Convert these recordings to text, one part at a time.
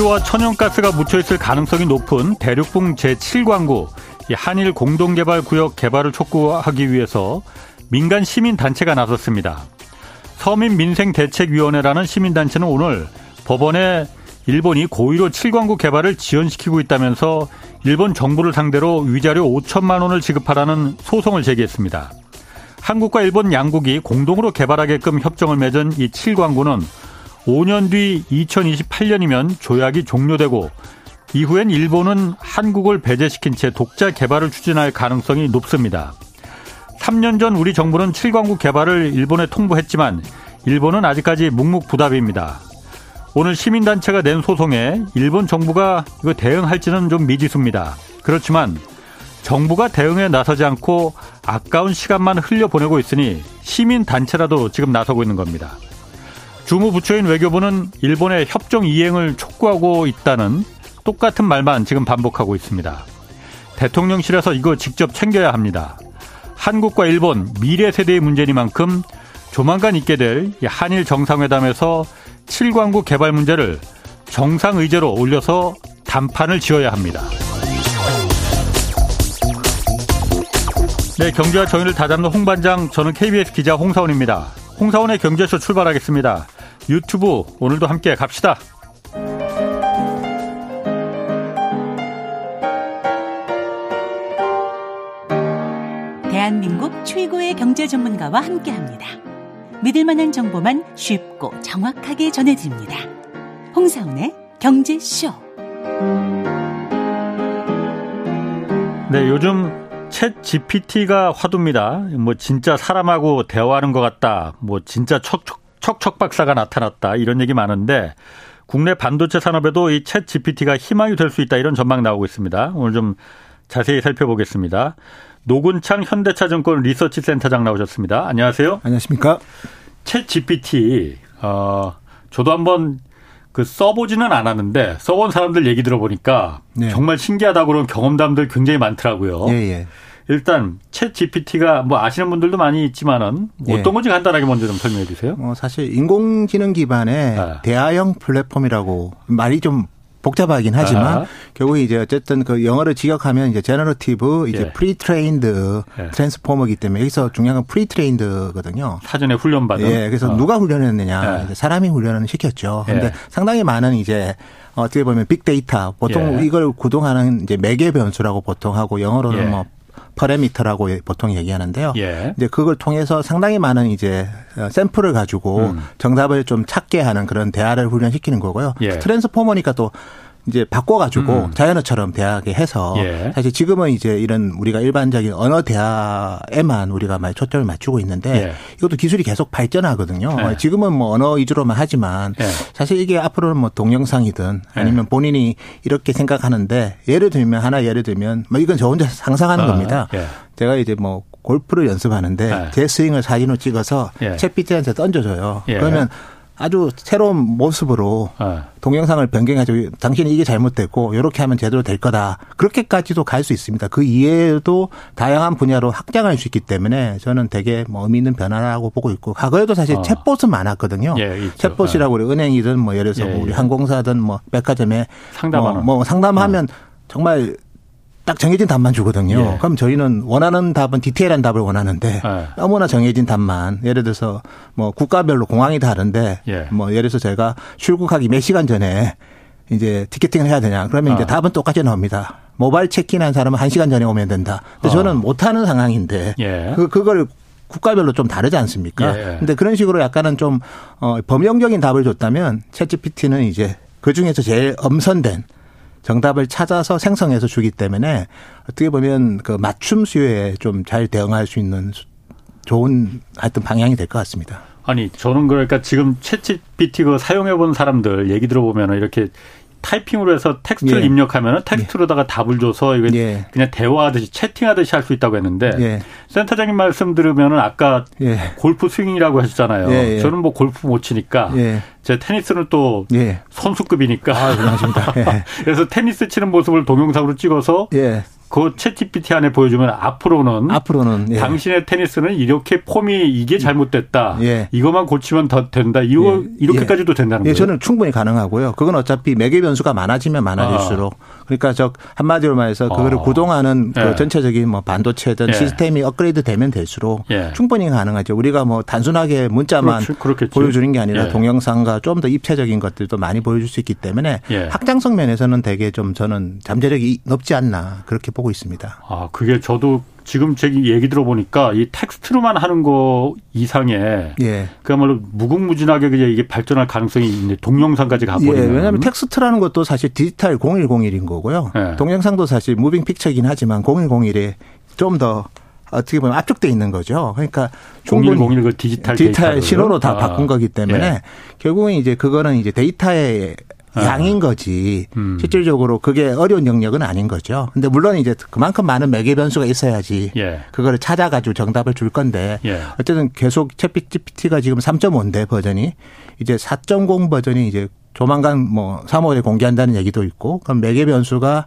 석유와 천연가스가 묻혀있을 가능성이 높은 대륙붕 제7광구 한일 공동개발구역 개발을 촉구하기 위해서 민간 시민단체가 나섰습니다. 서민민생대책위원회라는 시민단체는 오늘 법원에 일본이 고의로 7광구 개발을 지연시키고 있다면서 일본 정부를 상대로 위자료 5천만 원을 지급하라는 소송을 제기했습니다. 한국과 일본 양국이 공동으로 개발하게끔 협정을 맺은 이 7광구는 5년 뒤 2028년이면 조약이 종료되고 이후엔 일본은 한국을 배제시킨 채 독자 개발을 추진할 가능성이 높습니다. 3년 전 우리 정부는 7광구 개발을 일본에 통보했지만 일본은 아직까지 묵묵부답입니다. 오늘 시민단체가 낸 소송에 일본 정부가 이거 대응할지는 좀 미지수입니다. 그렇지만 정부가 대응에 나서지 않고 아까운 시간만 흘려보내고 있으니 시민단체라도 지금 나서고 있는 겁니다. 주무부처인 외교부는 일본의 협정 이행을 촉구하고 있다는 똑같은 말만 지금 반복하고 있습니다. 대통령실에서 이거 직접 챙겨야 합니다. 한국과 일본 미래 세대의 문제니만큼 조만간 있게 될 한일 정상회담에서 7광구 개발 문제를 정상 의제로 올려서 단판을 지어야 합니다. 네, 경제와 정의를 다잡는 홍반장, 저는 KBS 기자 홍사원입니다. 홍사원의 경제쇼 출발하겠습니다. 유튜브 오늘도 함께 갑시다. 대한민국 최고의 경제 전문가와 함께 합니다. 믿을 만한 정보만 쉽고 정확하게 전해드립니다. 홍사운의 경제쇼. 네, 요즘 챗 GPT가 화두입니다. 뭐 진짜 사람하고 대화하는 것 같다. 뭐 진짜 척척, 척척 박사가 나타났다. 이런 얘기 많은데 국내 반도체 산업에도 이 챗 GPT가 희망이 될 수 있다. 이런 전망 나오고 있습니다. 오늘 좀 자세히 살펴보겠습니다. 노근창 현대차증권 리서치 센터장 나오셨습니다. 안녕하세요. 안녕하십니까. 챗 GPT, 어, 저도 한번 그 써보지는 않았는데 써본 사람들 얘기 들어보니까 네. 정말 신기하다고 그런 경험담들 굉장히 많더라고요. 예, 예. 일단 챗 GPT가 뭐 아시는 분들도 많이 있지만은 예. 어떤 건지 간단하게 먼저 좀 설명해 주세요. 어, 사실 인공지능 기반의 네. 대화형 플랫폼이라고 말이 좀 복잡하긴 하지만 아. 결국 이제 어쨌든 그 영어를 직역하면 이제 generative 이제 예. pre-trained 예. transformer기 때문에 여기서 중요한 건 Pre-trained거든요. 사전에 훈련받은. 예. 그래서 어. 누가 훈련했느냐. 예. 사람이 훈련을 시켰죠. 근데 예. 상당히 많은 이제 어떻게 보면 빅데이터 보통 예. 이걸 구동하는 이제 매개 변수라고 보통 하고 영어로는 예. 뭐 퍼레미터라고 보통 얘기하는데요. 예. 이제 그걸 통해서 상당히 많은 이제 샘플을 가지고 음. 정답을 좀 찾게 하는 그런 대화를 훈련시키는 거고요. 예. 트랜스포머니까 또 이제 바꿔가지고 음. 자연어처럼 대하게 해서 예. 사실 지금은 이제 이런 우리가 일반적인 언어 대화에만 우리가 많이 초점을 맞추고 있는데 예. 이것도 기술이 계속 발전하거든요. 예. 지금은 뭐 언어 위주로만 하지만 예. 사실 이게 앞으로는 뭐 동영상이든 예. 아니면 본인이 이렇게 생각하는데 예를 들면 하나 예를 들면 뭐 이건 저 혼자 상상하는 아, 겁니다. 예. 제가 이제 뭐 골프를 연습하는데 제 스윙을 사진으로 찍어서 챗피티한테 던져줘요. 그러면 아주 새로운 모습으로 네. 동영상을 변경해가지고 당신이 이게 잘못됐고 이렇게 하면 제대로 될 거다. 그렇게까지도 갈 수 있습니다. 그 이외에도 다양한 분야로 확장할 수 있기 때문에 저는 되게 뭐 의미 있는 변화라고 보고 있고 과거에도 사실 어. 챗봇은 많았거든요. 예, 챗봇이라고 우리 은행이든 뭐 예를 들어서 예, 뭐 우리 예. 항공사든 뭐 백화점에 상담하는 뭐, 뭐 상담하면 어. 정말 딱 정해진 답만 주거든요. 예. 그럼 저희는 원하는 답은 디테일한 답을 원하는데 예. 너무나 정해진 답만 예를 들어서 뭐 국가별로 공항이 다른데 예. 뭐 예를 들어서 제가 출국하기 몇 시간 전에 이제 티켓팅을 해야 되냐. 그러면 아. 이제 답은 똑같이 나옵니다. 모바일 체크인한 사람은 한 시간 전에 오면 된다. 근데 어. 저는 못하는 상황인데 예. 그 그걸 국가별로 좀 다르지 않습니까? 예. 근데 그런 식으로 약간은 좀 어, 범용적인 답을 줬다면 챗GPT는 이제 그 중에서 제일 엄선된 정답을 찾아서 생성해서 주기 때문에 어떻게 보면 그 맞춤 수요에 좀 잘 대응할 수 있는 좋은 하여튼 방향이 될 것 같습니다. 아니 저는 그러니까 지금 챗GPT 그 사용해 본 사람들 얘기 들어보면 이렇게 타이핑으로 해서 텍스트를 예. 입력하면 텍스트로다가 예. 답을 줘서 이거 예. 그냥 대화하듯이 채팅하듯이 할 수 있다고 했는데 예. 센터장님 말씀 들으면은 아까 예. 골프 스윙이라고 하셨잖아요. 예, 저는 뭐 골프 못 치니까 제 테니스는 또 선수급이니까. 아, 그렇습니다. 그래서 테니스 치는 모습을 동영상으로 찍어서 그챗 GPT 안에 보여주면 앞으로는 앞으로는 예. 당신의 테니스는 이렇게 폼이 이게 잘못됐다. 예. 이것만 고치면 더 된다. 이거 예. 이렇게까지도 된다는 예, 거예요. 저는 충분히 가능하고요. 그건 어차피 매개 변수가 많아지면 많아질수록 아. 그러니까 저 한마디로 말해서 그거를 아. 구동하는 그 예. 전체적인 뭐 반도체든 예. 시스템이 업그레이드 되면 될수록 충분히 가능하죠. 우리가 뭐 단순하게 문자만 그렇, 보여주는 게 아니라 동영상과 좀 더 입체적인 것들도 많이 보여줄 수 있기 때문에 확장성 면에서는 되게 좀 저는 잠재력이 높지 않나 그렇게 보고 있습니다. 아, 그게 저도 지금 제 얘기 들어보니까 이 텍스트로만 하는 거 이상에 예. 그야말로 무궁무진하게 그냥 이게 발전할 가능성이 있네. 동영상까지 가버리면. 예, 왜냐하면 텍스트라는 것도 사실 디지털 0101인 거고요. 예. 동영상도 사실 moving picture이긴 하지만 0101에 좀더 어떻게 보면 압축돼 있는 거죠. 그러니까 충분히 0101 그 디지털 디지털 신호로 다 아. 바꾼 거기 때문에 예. 결국은 이제 그거는 이제 데이터의 아. 양인 거지. 음. 실질적으로 그게 어려운 영역은 아닌 거죠. 근데 물론 이제 그만큼 많은 매개 변수가 있어야지 예. 그거를 찾아가지고 정답을 줄 건데 예. 어쨌든 계속 챗 GPT가 지금 3.5인데 버전이 이제 4.0 버전이 이제 조만간 뭐 3월에 공개한다는 얘기도 있고 그럼 매개 변수가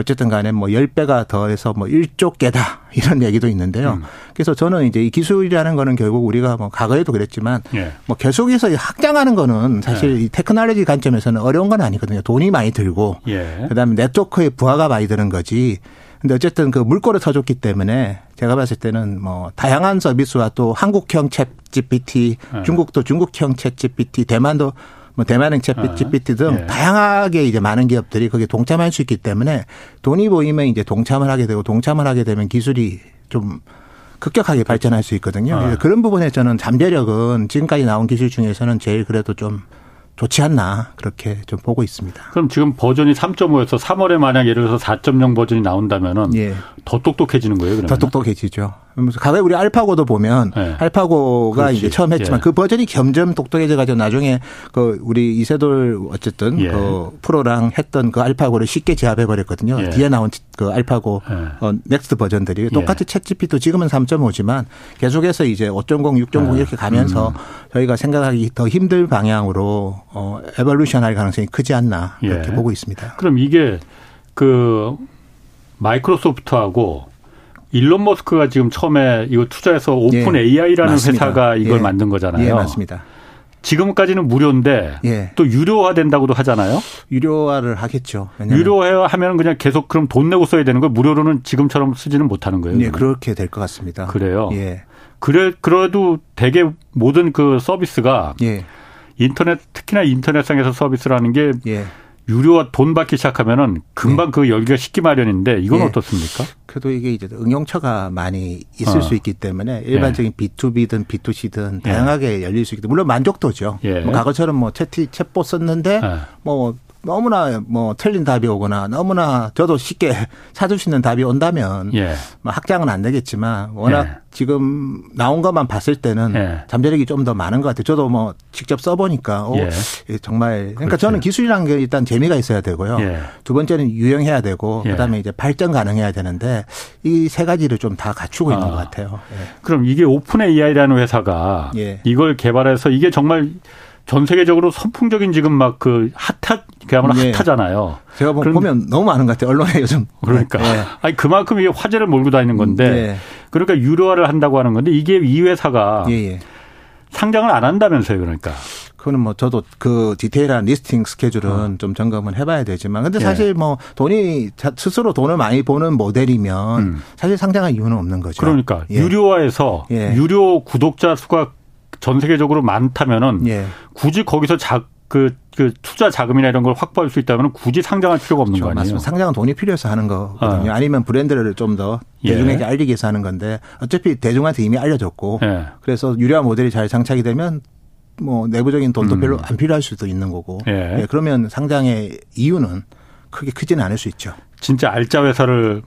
어쨌든 간에 뭐 10배가 더해서 뭐 1조 개다 이런 얘기도 있는데요. 음. 그래서 저는 이제 이 기술이라는 거는 결국 우리가 뭐 과거에도 그랬지만 예. 뭐 계속해서 확장하는 거는 사실 예. 이 테크놀로지 관점에서는 어려운 건 아니거든요. 돈이 많이 들고 예. 그다음에 네트워크에 부하가 많이 드는 거지. 근데 어쨌든 그 물꼬를 터줬기 때문에 제가 봤을 때는 뭐 다양한 서비스와 또 한국형 챗 GPT, 예. 중국도 중국형 챗 GPT, 대만도 뭐 대만행 챗 GPT 등 네. 다양하게 이제 많은 기업들이 거기에 동참할 수 있기 때문에 돈이 보이면 이제 동참을 하게 되고 동참을 하게 되면 기술이 좀 급격하게 발전할 수 있거든요. 아. 그런 부분에 저는 잠재력은 지금까지 나온 기술 중에서는 제일 그래도 좀 좋지 않나 그렇게 좀 보고 있습니다. 그럼 지금 버전이 3.5에서 3월에 만약 예를 들어서 4.0 버전이 나온다면은 예. 더 똑똑해지는 거예요, 그러면? 더 똑똑해지죠. 과거에 우리 알파고도 보면 네. 알파고가 그렇지. 이제 처음 했지만 예. 그 버전이 점점 똑똑해져 가지고 나중에 그 우리 이세돌 어쨌든 예. 그 프로랑 했던 그 알파고를 쉽게 제압해 버렸거든요. 예. 뒤에 나온 그 알파고 예. 어, next 버전들이 예. 똑같이 챗GPT도 지금은 3.5지만 계속해서 이제 5.0, 6.0 이렇게 가면서 음. 저희가 생각하기 더 힘들 방향으로 어 evolution 할 가능성이 크지 않나 이렇게 보고 있습니다. 그럼 이게 그 마이크로소프트하고 일론 머스크가 지금 처음에 이거 투자해서 오픈 예, AI라는 맞습니다. 회사가 이걸 예. 만든 거잖아요. 예, 맞습니다. 지금까지는 무료인데 예. 또 유료화 된다고도 하잖아요. 유료화를 하겠죠. 유료화하면 그냥 계속 그럼 돈 내고 써야 되는 거예요. 무료로는 지금처럼 쓰지는 못하는 거예요. 네, 그렇게 될 것 같습니다. 그래요. 예. 그래 그래도 대개 모든 그 서비스가 예. 인터넷 특히나 인터넷상에서 서비스라는 게 예. 유료화 돈 받기 시작하면은 금방 네. 그 열기가 식기 마련인데 이건 네. 어떻습니까? 그래도 이게 이제 응용처가 많이 있을 어. 수 있기 때문에 일반적인 네. B2B든 B2C든 다양하게 열릴 수 있기 때문에 물론 만족도죠. 예. 뭐 과거처럼 뭐 채티 챗봇 썼는데 예. 뭐 너무나 뭐 틀린 답이 오거나 너무나 저도 쉽게 찾을 수 있는 답이 온다면 예. 뭐 확장은 안 되겠지만 워낙 예. 지금 나온 것만 봤을 때는 예. 잠재력이 좀 더 많은 것 같아요. 저도 뭐 직접 써보니까 오, 예. 정말 그러니까 그렇지. 저는 기술이라는 게 일단 재미가 있어야 되고요. 예. 두 번째는 유용해야 되고 예. 그다음에 이제 발전 가능해야 되는데 이 세 가지를 좀 다 갖추고 아. 있는 것 같아요. 그럼 이게 OpenAI라는 회사가 이걸 개발해서 이게 정말 전 세계적으로 선풍적인 지금 막 그 핫한 그야말로 네. hot하잖아요. 제가 뭐 보면 너무 많은 것 같아요. 언론에 요즘. 그러니까. 네. 아니 그만큼 이게 화제를 몰고 다니는 건데. 네. 그러니까 유료화를 한다고 하는 건데 이게 이 회사가 예, 예. 상장을 안 한다면서요, 그러니까. 그거는 뭐 저도 그 디테일한 listing 스케줄은 어. 좀 점검을 해봐야 되지만 근데 예. 사실 예. 뭐 돈이 스스로 돈을 많이 버는 모델이면 음. 사실 상장할 이유는 없는 거죠. 그러니까 예. 유료화해서 예. 유료 구독자 수가 전 세계적으로 많다면은 예. 굳이 거기서 자, 그, 그 투자 자금이나 이런 걸 확보할 수 있다면 굳이 상장할 필요가 없는 그렇죠. 거 아니에요? 맞습니다. 상장은 돈이 필요해서 하는 거거든요. 어. 아니면 브랜드를 좀 더 대중에게 예. 알리기 위해서 하는 건데 어차피 대중한테 이미 알려졌고 예. 그래서 유료화 모델이 잘 장착이 되면 뭐 내부적인 돈도 음. 별로 안 필요할 수도 있는 거고 예. 예. 그러면 상장의 이유는 크게 크지는 않을 수 있죠. 진짜 알짜 회사를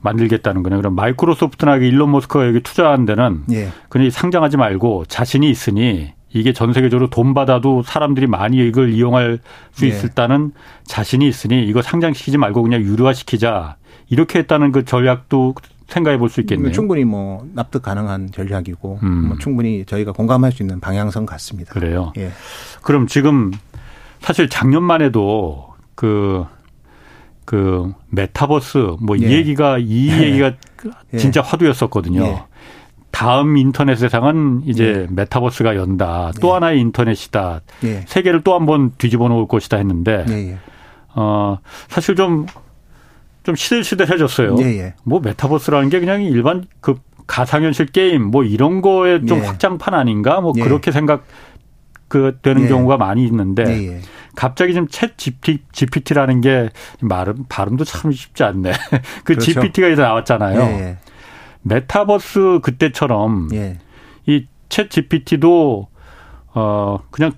만들겠다는 거네. 그럼 마이크로소프트나 일론 머스크가 여기 투자한 데는 예. 그냥 상장하지 말고 자신이 있으니 이게 전 세계적으로 돈 받아도 사람들이 많이 이걸 이용할 수 예. 있다는 자신이 있으니 이거 상장시키지 말고 그냥 유료화시키자 이렇게 했다는 그 전략도 생각해 볼 수 있겠네요. 충분히 뭐 납득 가능한 전략이고 음. 뭐 충분히 저희가 공감할 수 있는 방향성 같습니다. 그래요. 예. 그럼 지금 사실 작년만 해도 그 그 메타버스 뭐이 예. 얘기가 이 예. 얘기가 예. 진짜 화두였었거든요. 예. 다음 인터넷 세상은 이제 예. 메타버스가 연다. 또 하나의 인터넷이다. 세계를 또 한 번 뒤집어 놓을 것이다 했는데 어 사실 좀좀 시들시들해졌어요. 뭐 메타버스라는 게 그냥 일반 그 가상현실 게임 뭐 이런 거에 좀 확장판 아닌가 뭐 그렇게 생각 그 되는 경우가 많이 있는데 갑자기 좀챗 GPT라는 게 말음 발음도 참 쉽지 않네. 그 그렇죠. GPT가 이제 나왔잖아요. 예, 예. 메타버스 그때처럼 예. 이챗 GPT도 어 그냥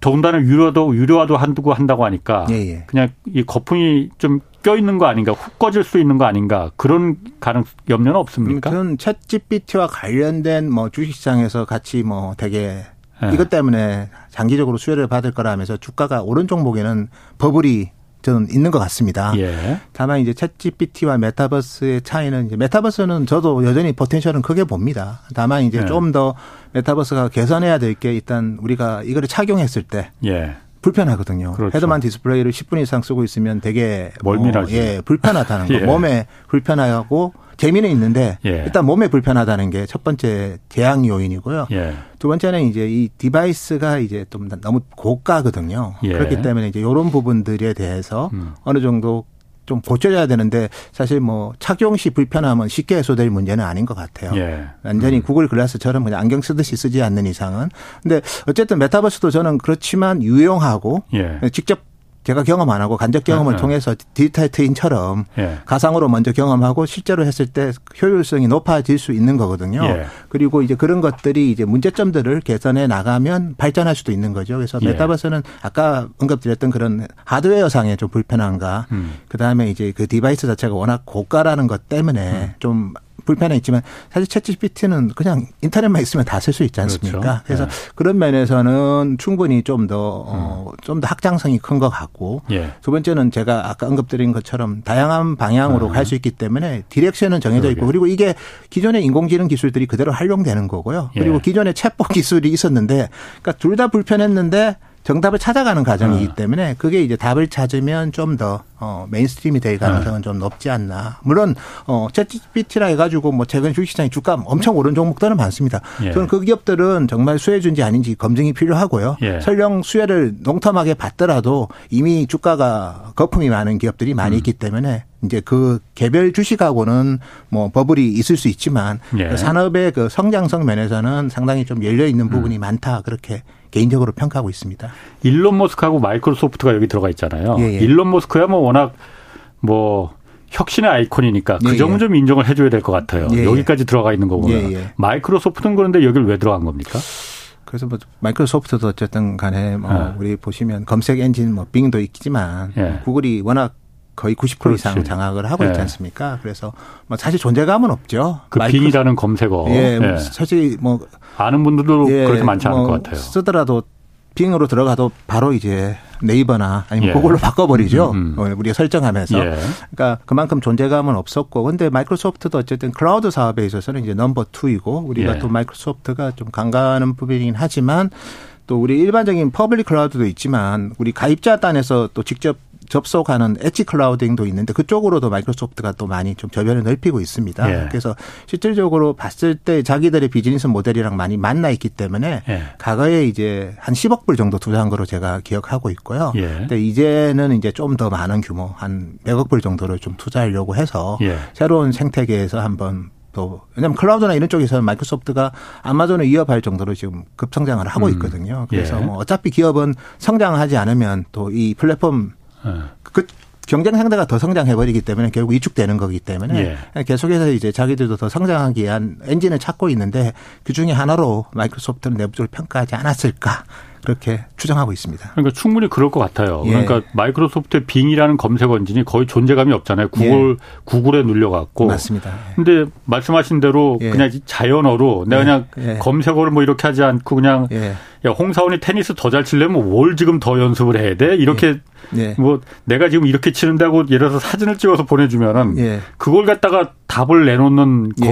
더군다나 유료도 유료화도 한두고 한다고 하니까 예, 예. 그냥 이 거품이 좀 껴 있는 거 아닌가, 훅 꺼질 수 있는 거 아닌가 그런 가능 염려는 없습니까? 그건 챗 GPT와 관련된 뭐 주식시장에서 같이 뭐 되게 네. 이것 때문에 장기적으로 수혜를 받을 거라면서 주가가 오른 종목에는 버블이 저는 있는 것 같습니다. 예. 다만 이제 ChatGPT와 메타버스의 차이는 이제 메타버스는 저도 여전히 potential은 크게 봅니다. 다만 이제 예. 좀더 메타버스가 개선해야 될 게 일단 우리가 이거를 착용했을 때 예. 불편하거든요. 그렇죠. head mount display를 10분 이상 쓰고 있으면 되게 멀미나죠. 어, 예, 불편하다는 거. 예. 몸에 불편하고 재미는 있는데 예. 일단 몸에 불편하다는 게 첫 번째 제약 요인이고요. 예. 두 번째는 이제 이 device가 이제 좀 너무 고가거든요. 예. 그렇기 때문에 이제 이런 부분들에 대해서 음. 어느 정도 좀 고쳐져야 되는데 사실 뭐 착용 시 불편함은 쉽게 해소될 문제는 아닌 것 같아요. 예. 완전히 음. 구글 글라스처럼 그냥 안경 쓰듯이 쓰지 않는 이상은. 근데 어쨌든 메타버스도 저는 그렇지만 유용하고 예. 직접 제가 경험 안 하고 간접 경험을 네. 통해서 digital twin처럼 예. 가상으로 먼저 경험하고 실제로 했을 때 효율성이 높아질 수 있는 거거든요. 예. 그리고 이제 그런 것들이 이제 문제점들을 개선해 나가면 발전할 수도 있는 거죠. 그래서 예. 메타버스는 아까 언급드렸던 그런 하드웨어 상의 좀 불편함과 음. 그다음에 이제 그 device 자체가 워낙 고가라는 것 때문에 음. 좀 불편은 있지만 사실 ChatGPT는 그냥 인터넷만 있으면 다 쓸 수 있지 않습니까? 그렇죠. 그래서 네. 그런 면에서는 충분히 좀 더, 어, 음. 좀 더 확장성이 큰 것 같고 예. 두 번째는 제가 아까 언급드린 것처럼 다양한 방향으로 음. 갈수 있기 때문에 direction은 정해져 있고 그리고 이게 기존의 인공지능 기술들이 그대로 활용되는 거고요. 그리고 예. 기존의 챗봇 기술이 있었는데 그러니까 둘 다 불편했는데 정답을 찾아가는 과정이기 아. 때문에 그게 이제 답을 찾으면 좀 더 어, mainstream이 될 가능성은 아. 좀 높지 않나. 물론 어, 챗GPT라 해가지고 뭐 최근 주식시장이 주가 엄청 오른 종목들은 많습니다. 예. 저는 그 기업들은 정말 수혜준지 아닌지 검증이 필요하고요. 예. 설령 수혜를 농텀하게 받더라도 이미 주가가 거품이 많은 기업들이 많이 음. 있기 때문에 이제 그 개별 주식하고는 뭐 버블이 있을 수 있지만 예. 그 산업의 그 성장성 면에서는 상당히 좀 열려 있는 부분이 음. 많다 그렇게 개인적으로 평가하고 있습니다. 일론 머스크하고 마이크로소프트가 여기 들어가 있잖아요. 예, 예. 일론 머스크야 뭐 워낙 뭐 혁신의 아이콘이니까 그 예, 점은 예. 좀 인정을 해줘야 될 것 같아요. 예, 예. 여기까지 들어가 있는 거 보면 마이크로소프트는 그런데 여기를 왜 들어간 겁니까? 그래서 뭐 마이크로소프트도 어쨌든 간에 뭐 우리 보시면 검색 엔진 뭐 빙도 있지만 구글이 워낙 거의 90% 그렇지. 이상 장악을 하고 예. 있지 않습니까? 그래서 뭐 사실 존재감은 없죠. 그 빙이라는 검색어. 예, 예. 사실 뭐 아는 분들도 예, 그렇게 많지 않을 뭐 것 같아요. 쓰더라도 빙으로 들어가도 바로 이제 네이버나 아니면 예. 그걸로 바꿔버리죠. 음, 음. 어, 우리가 설정하면서. 예. 그러니까 그만큼 존재감은 없었고, 근데 마이크로소프트도 어쨌든 클라우드 사업에 있어서는 이제 number two이고 우리가 예. 또 마이크로소프트가 좀 간과하는 부분이긴 하지만 또 우리 일반적인 public cloud도 있지만 우리 가입자 단에서 또 직접 접속하는 edge clouding도 있는데 그쪽으로도 마이크로소프트가 또 많이 좀 저변을 넓히고 있습니다. 예. 그래서 실질적으로 봤을 때 자기들의 비즈니스 모델이랑 많이 맞닿아 있기 때문에 예. 과거에 이제 한 10억 불 정도 투자한 거로 제가 기억하고 있고요. 예. 근데 이제는 이제 좀 더 많은 규모 한 100억 불 정도를 좀 투자하려고 해서 예. 새로운 생태계에서 한번 또 왜냐하면 클라우드나 이런 쪽에서는 마이크로소프트가 아마존을 이어할 정도로 지금 급성장을 하고 음. 있거든요. 그래서 음. 뭐 어차피 기업은 성장하지 않으면 또 이 플랫폼 네. 그 경쟁 상대가 더 성장해버리기 때문에 결국 위축되는 거기 때문에 예. 계속해서 이제 자기들도 더 성장하기 위한 엔진을 찾고 있는데 그 중에 하나로 마이크로소프트는 내부적으로 평가하지 않았을까 그렇게 추정하고 있습니다. 그러니까 충분히 그럴 것 같아요. 예. 그러니까 마이크로소프트의 빙이라는 검색 엔진이 거의 존재감이 없잖아요. 구글 예. 구글에 눌려갖고. 맞습니다. 근데 말씀하신 대로 예. 그냥 자연어로 내가 예. 그냥 예. 검색어를 뭐 이렇게 하지 않고 그냥 야 홍사원이 테니스 더 잘 치려면 뭘 지금 더 연습을 해야 돼? 이렇게 예. 예. 뭐 내가 지금 이렇게 치는다고 예를 들어서 사진을 찍어서 보내주면은 예. 그걸 갖다가 답을 내놓는 예.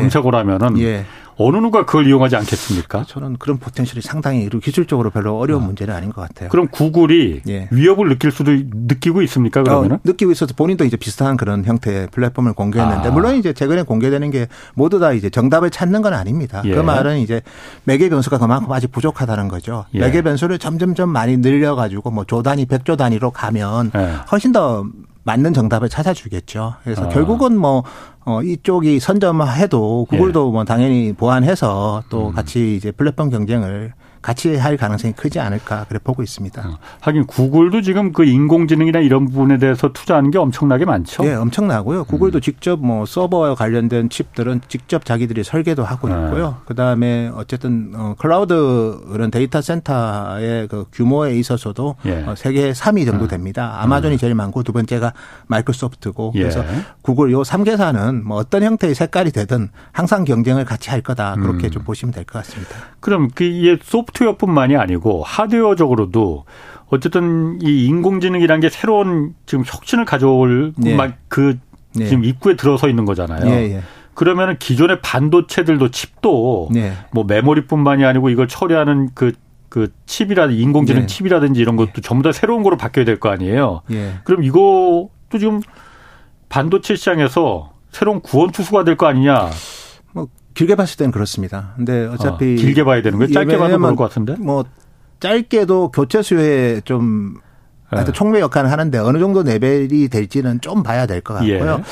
예. 어느 누가 그걸 이용하지 않겠습니까? 저는 그런 포텐셜이 상당히 기술적으로 별로 어려운 어. 문제는 아닌 것 같아요. 그럼 구글이 예. 위협을 느낄 수도 느끼고 있습니까? 그러면은 어, 느끼고 있어서 본인도 이제 비슷한 그런 형태의 플랫폼을 공개했는데 아. 물론 이제 최근에 공개되는 게 모두 다 이제 정답을 찾는 건 아닙니다. 그 예. 그 말은 이제 매개 변수가 그만큼 아직 부족하다는 거죠. 예. 매개 변수를 점점점 많이 늘려가지고 뭐 조 단위, 백조 단위로 가면 예. 훨씬 더 맞는 정답을 찾아주겠죠. 그래서 아. 결국은 뭐, 어, 이쪽이 선점해도 구글도 예. 뭐 당연히 보완해서 또 음. 같이 이제 플랫폼 경쟁을 같이 할 가능성이 크지 않을까 그래 보고 있습니다. 어, 하긴 구글도 지금 그 인공지능이나 이런 부분에 대해서 투자하는 게 엄청나게 많죠. 네, 엄청나고요. 구글도 음. 직접 뭐 서버와 관련된 칩들은 직접 자기들이 설계도 하고 네. 있고요. 그다음에 어쨌든 어 클라우드 그런 데이터 센터의 그 규모에 있어서도 예. 어, 세계 3위 정도 음. 됩니다. 아마존이 음. 제일 많고 두 번째가 마이크로소프트고 예. 그래서 구글 요 3개사는 뭐 어떤 형태의 색깔이 되든 항상 경쟁을 같이 할 거다. 그렇게 음. 좀 보시면 될 것 같습니다. 그럼 그이 소프트 소프트웨어뿐만이 아니고 하드웨어적으로도 어쨌든 이 인공지능이라는 게 새로운 지금 혁신을 가져올 네. 그 네. 지금 입구에 들어서 있는 거잖아요. 네, 네. 그러면은 기존의 반도체들도 칩도 네. 뭐 메모리뿐만이 아니고 이걸 처리하는 그, 그 칩이라든지 인공지능 네. 칩이라든지 이런 것도 전부 다 새로운 거로 바뀌어야 될 거 아니에요. 그럼 이것도 지금 반도체 시장에서 새로운 구원 투수가 될 거 아니냐. 길게 봤을 때는 그렇습니다. 근데 어차피 어, 길게 봐야 되는 거예요. 짧게 봐도 그럴 것 같은데. 뭐 짧게도 교체 수요에 좀 하여튼 네. 총매 역할을 하는데 어느 정도 레벨이 될지는 좀 봐야 될 것 같고요. 예.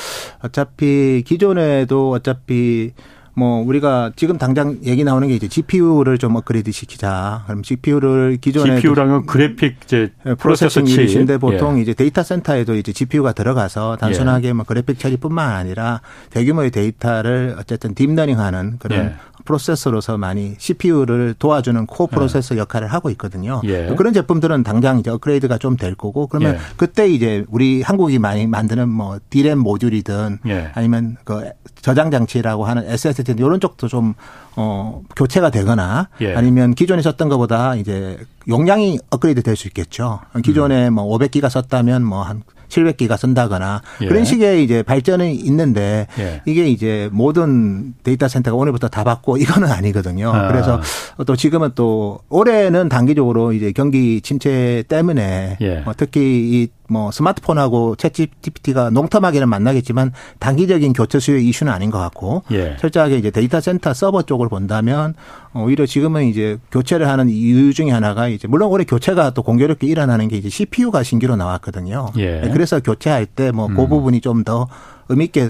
어차피 기존에도 어차피 뭐 우리가 지금 당장 얘기 나오는 게 이제 GPU를 좀 업그레이드 시키자. 그럼 GPU를 기존에 GPU랑은 그래픽 이제 예, processing unit인데 보통 예. 이제 데이터 센터에도 이제 GPU가 들어가서 단순하게 예. 뭐 그래픽 처리뿐만 아니라 대규모의 데이터를 어쨌든 딥러닝하는 그런 예. 프로세서로서 많이 CPU를 도와주는 co 네. processor 역할을 하고 있거든요. 예. 그런 제품들은 당장 이제 업그레이드가 좀 될 거고 그러면 예. 그때 이제 우리 한국이 많이 만드는 뭐 디램 모듈이든 예. 아니면 그 저장 장치라고 하는 SSD 이런 쪽도 좀 어, 교체가 되거나 예. 아니면 기존에 썼던 것보다 이제 용량이 업그레이드 될 수 있겠죠. 기존에 음. 뭐 500기가 썼다면 뭐 한 700기가 쓴다거나 예. 그런 식의 이제 발전이 있는데 예. 이게 이제 모든 데이터 센터가 오늘부터 다 바꿔 이거는 아니거든요. 아. 그래서 또 지금은 또 올해는 단기적으로 이제 경기 침체 때문에 예. 뭐 특히 이뭐 스마트폰하고 ChatGPT가 long-term하게는 만나겠지만 단기적인 교체 수요 이슈는 아닌 것 같고 예. 철저하게 이제 데이터 센터 서버 쪽을 본다면 오히려 지금은 이제 교체를 하는 이유 중에 하나가 이제 물론 올해 교체가 또 공교롭게 일어나는 게 이제 CPU가 신규로 나왔거든요. 예. 네, 그래서 교체할 때 뭐그 음. 부분이 좀 더 의미 있게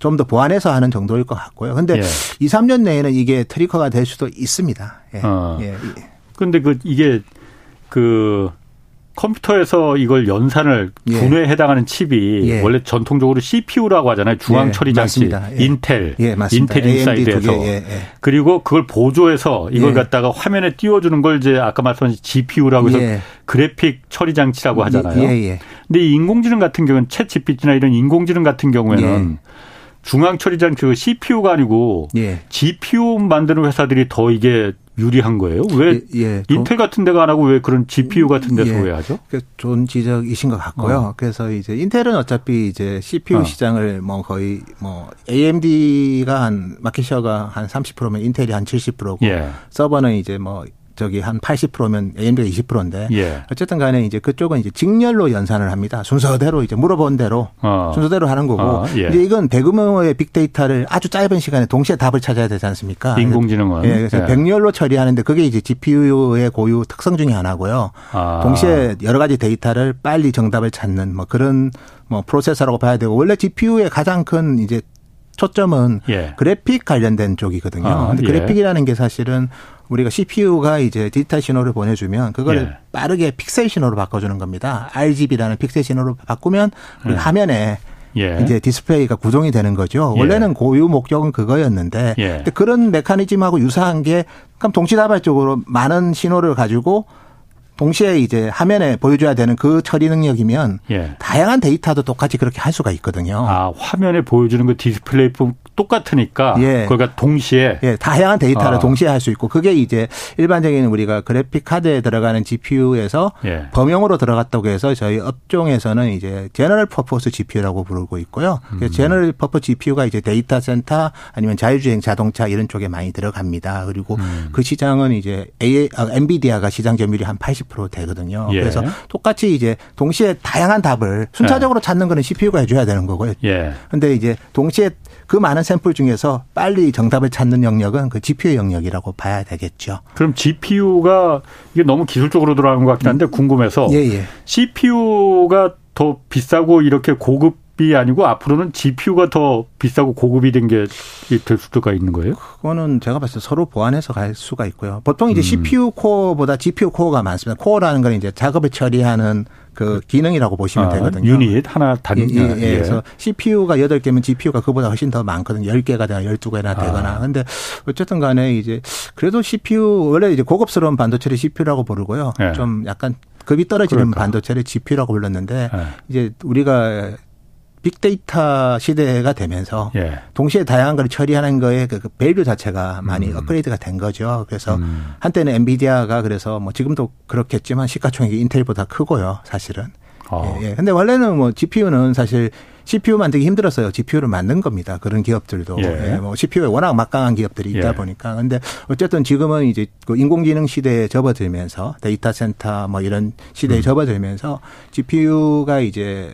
좀더 보완해서 하는 정도일 것 같고요. 근데 예. 2, 3년 내에는 이게 trigger가 될 수도 있습니다. 예. 어. 예. 근데 그 이게 그 컴퓨터에서 이걸 연산을 예. 두뇌에 해당하는 칩이 예. 원래 전통적으로 CPU라고 하잖아요. 중앙 처리 장치, 예. 인텔, 예, Intel Inside에서 예, 예. 그리고 그걸 보조해서 이걸 갖다가 화면에 띄워주는 걸 이제 아까 말씀하신 GPU라고 해서 그래픽 처리 장치라고 하잖아요. 근데 이 인공지능 같은 경우는 챗 GPT나 이런 인공지능 같은 경우에는 중앙 처리 장치 그 CPU가 아니고 GPU 만드는 회사들이 더 이게 유리한 거예요? 왜 예, 예. 인텔 같은 데가 안 하고 왜 그런 GPU 같은 데서 예. 왜 하죠? 좋은 지적이신 것 같고요. 어. 그래서 이제 인텔은 어차피 이제 CPU 어. 시장을 뭐 거의 뭐 AMD가 한 마켓 셔가 한 30%면 인텔이 한 70%고 예. 서버는 이제 뭐 저기 한 80%면 AMD가 20%인데 예. 어쨌든 간에 이제 그쪽은 이제 직렬로 연산을 합니다. 순서대로 이제 물어본 대로 어. 순서대로 하는 거고 어, 예. 이제 이건 대규모의 빅데이터를 아주 짧은 시간에 동시에 답을 찾아야 되지 않습니까? 인공지능은 예, 그래서 예. 백렬로 처리하는데 그게 이제 GPU의 고유 특성 중의 하나고요. 아. 동시에 여러 가지 데이터를 빨리 정답을 찾는 뭐 그런 뭐 프로세서라고 봐야 되고 원래 GPU의 가장 큰 이제 초점은 예. 그래픽 관련된 쪽이거든요. 아, 근데 예. 그래픽이라는 게 사실은 우리가 CPU가 이제 디지털 신호를 보내주면 그걸 예. 빠르게 픽셀 신호로 바꿔주는 겁니다. RGB라는 픽셀 신호로 바꾸면 우리 예. 화면에 예. 이제 디스플레이가 구동이 되는 거죠. 예. 원래는 고유 목적은 그거였는데 예. 근데 그런 메커니즘하고 유사한 게 그럼 동시다발적으로 많은 신호를 가지고 동시에 이제 화면에 보여줘야 되는 그 처리 능력이면 예. 다양한 데이터도 똑같이 그렇게 할 수가 있거든요. 아 화면에 보여주는 그 디스플레이 똑같으니까 예. 그러니까 동시에 예, 다양한 데이터를 아. 동시에 할 수 있고 그게 이제 일반적인 우리가 그래픽 카드에 들어가는 GPU에서 예. 범용으로 들어갔다고 해서 저희 업종에서는 이제 general purpose GPU라고 부르고 있고요. 음. general purpose GPU가 이제 데이터 센터 아니면 자율주행 자동차 이런 쪽에 많이 들어갑니다. 그리고 음. 그 시장은 이제 A, 아, 엔비디아가 시장 점유율이 한 80% 되거든요. 예. 그래서 똑같이 이제 동시에 다양한 답을 순차적으로 예. 찾는 거는 CPU가 해줘야 되는 거고요. 예. 근데 이제 동시에 그 많은 샘플 중에서 빨리 정답을 찾는 영역은 그 GPU 영역이라고 봐야 되겠죠. 그럼 GPU가 이게 너무 기술적으로 들어가는 것 같긴 한데 궁금해서 예, 예. CPU가 더 비싸고 이렇게 고급 이 아니고 앞으로는 GPU가 더 비싸고 고급이 된 게 될 수도가 있는 거예요? 그거는 제가 봤을 때 서로 보완해서 갈 수가 있고요. 보통 이제 음. CPU 코어보다 GPU 코어가 많습니다. 코어라는 건 이제 작업을 처리하는 그 기능이라고 보시면 아, 되거든요. 유닛 하나 단위. 예, 예, 예. 예. 그래서 CPU가 8개면 GPU가 그보다 훨씬 더 많거든요. 10개가 되나 12개나 아. 되거나. 아. 근데 어쨌든 간에 이제 그래도 CPU 원래 이제 고급스러운 반도체를 CPU라고 부르고요. 예. 좀 약간 급이 떨어지는 그러니까. 반도체를 GPU라고 불렀는데 예. 이제 우리가 빅데이터 시대가 되면서 예. 동시에 다양한 걸 처리하는 거에 그, 그 value 자체가 많이 음. 업그레이드가 된 거죠. 그래서 음. 한때는 엔비디아가 그래서 뭐 지금도 그렇겠지만 시가총액이 인텔보다 크고요, 사실은. 어. 예, 예. 근데 원래는 뭐 GPU는 사실 CPU 만들기 힘들었어요. GPU를 만든 겁니다. 그런 기업들도. 예. 예. 뭐 CPU에 워낙 막강한 기업들이 있다 예. 보니까. 근데 어쨌든 지금은 이제 그 인공지능 시대에 접어들면서 데이터 센터 뭐 이런 시대에 음. 접어들면서 GPU가 이제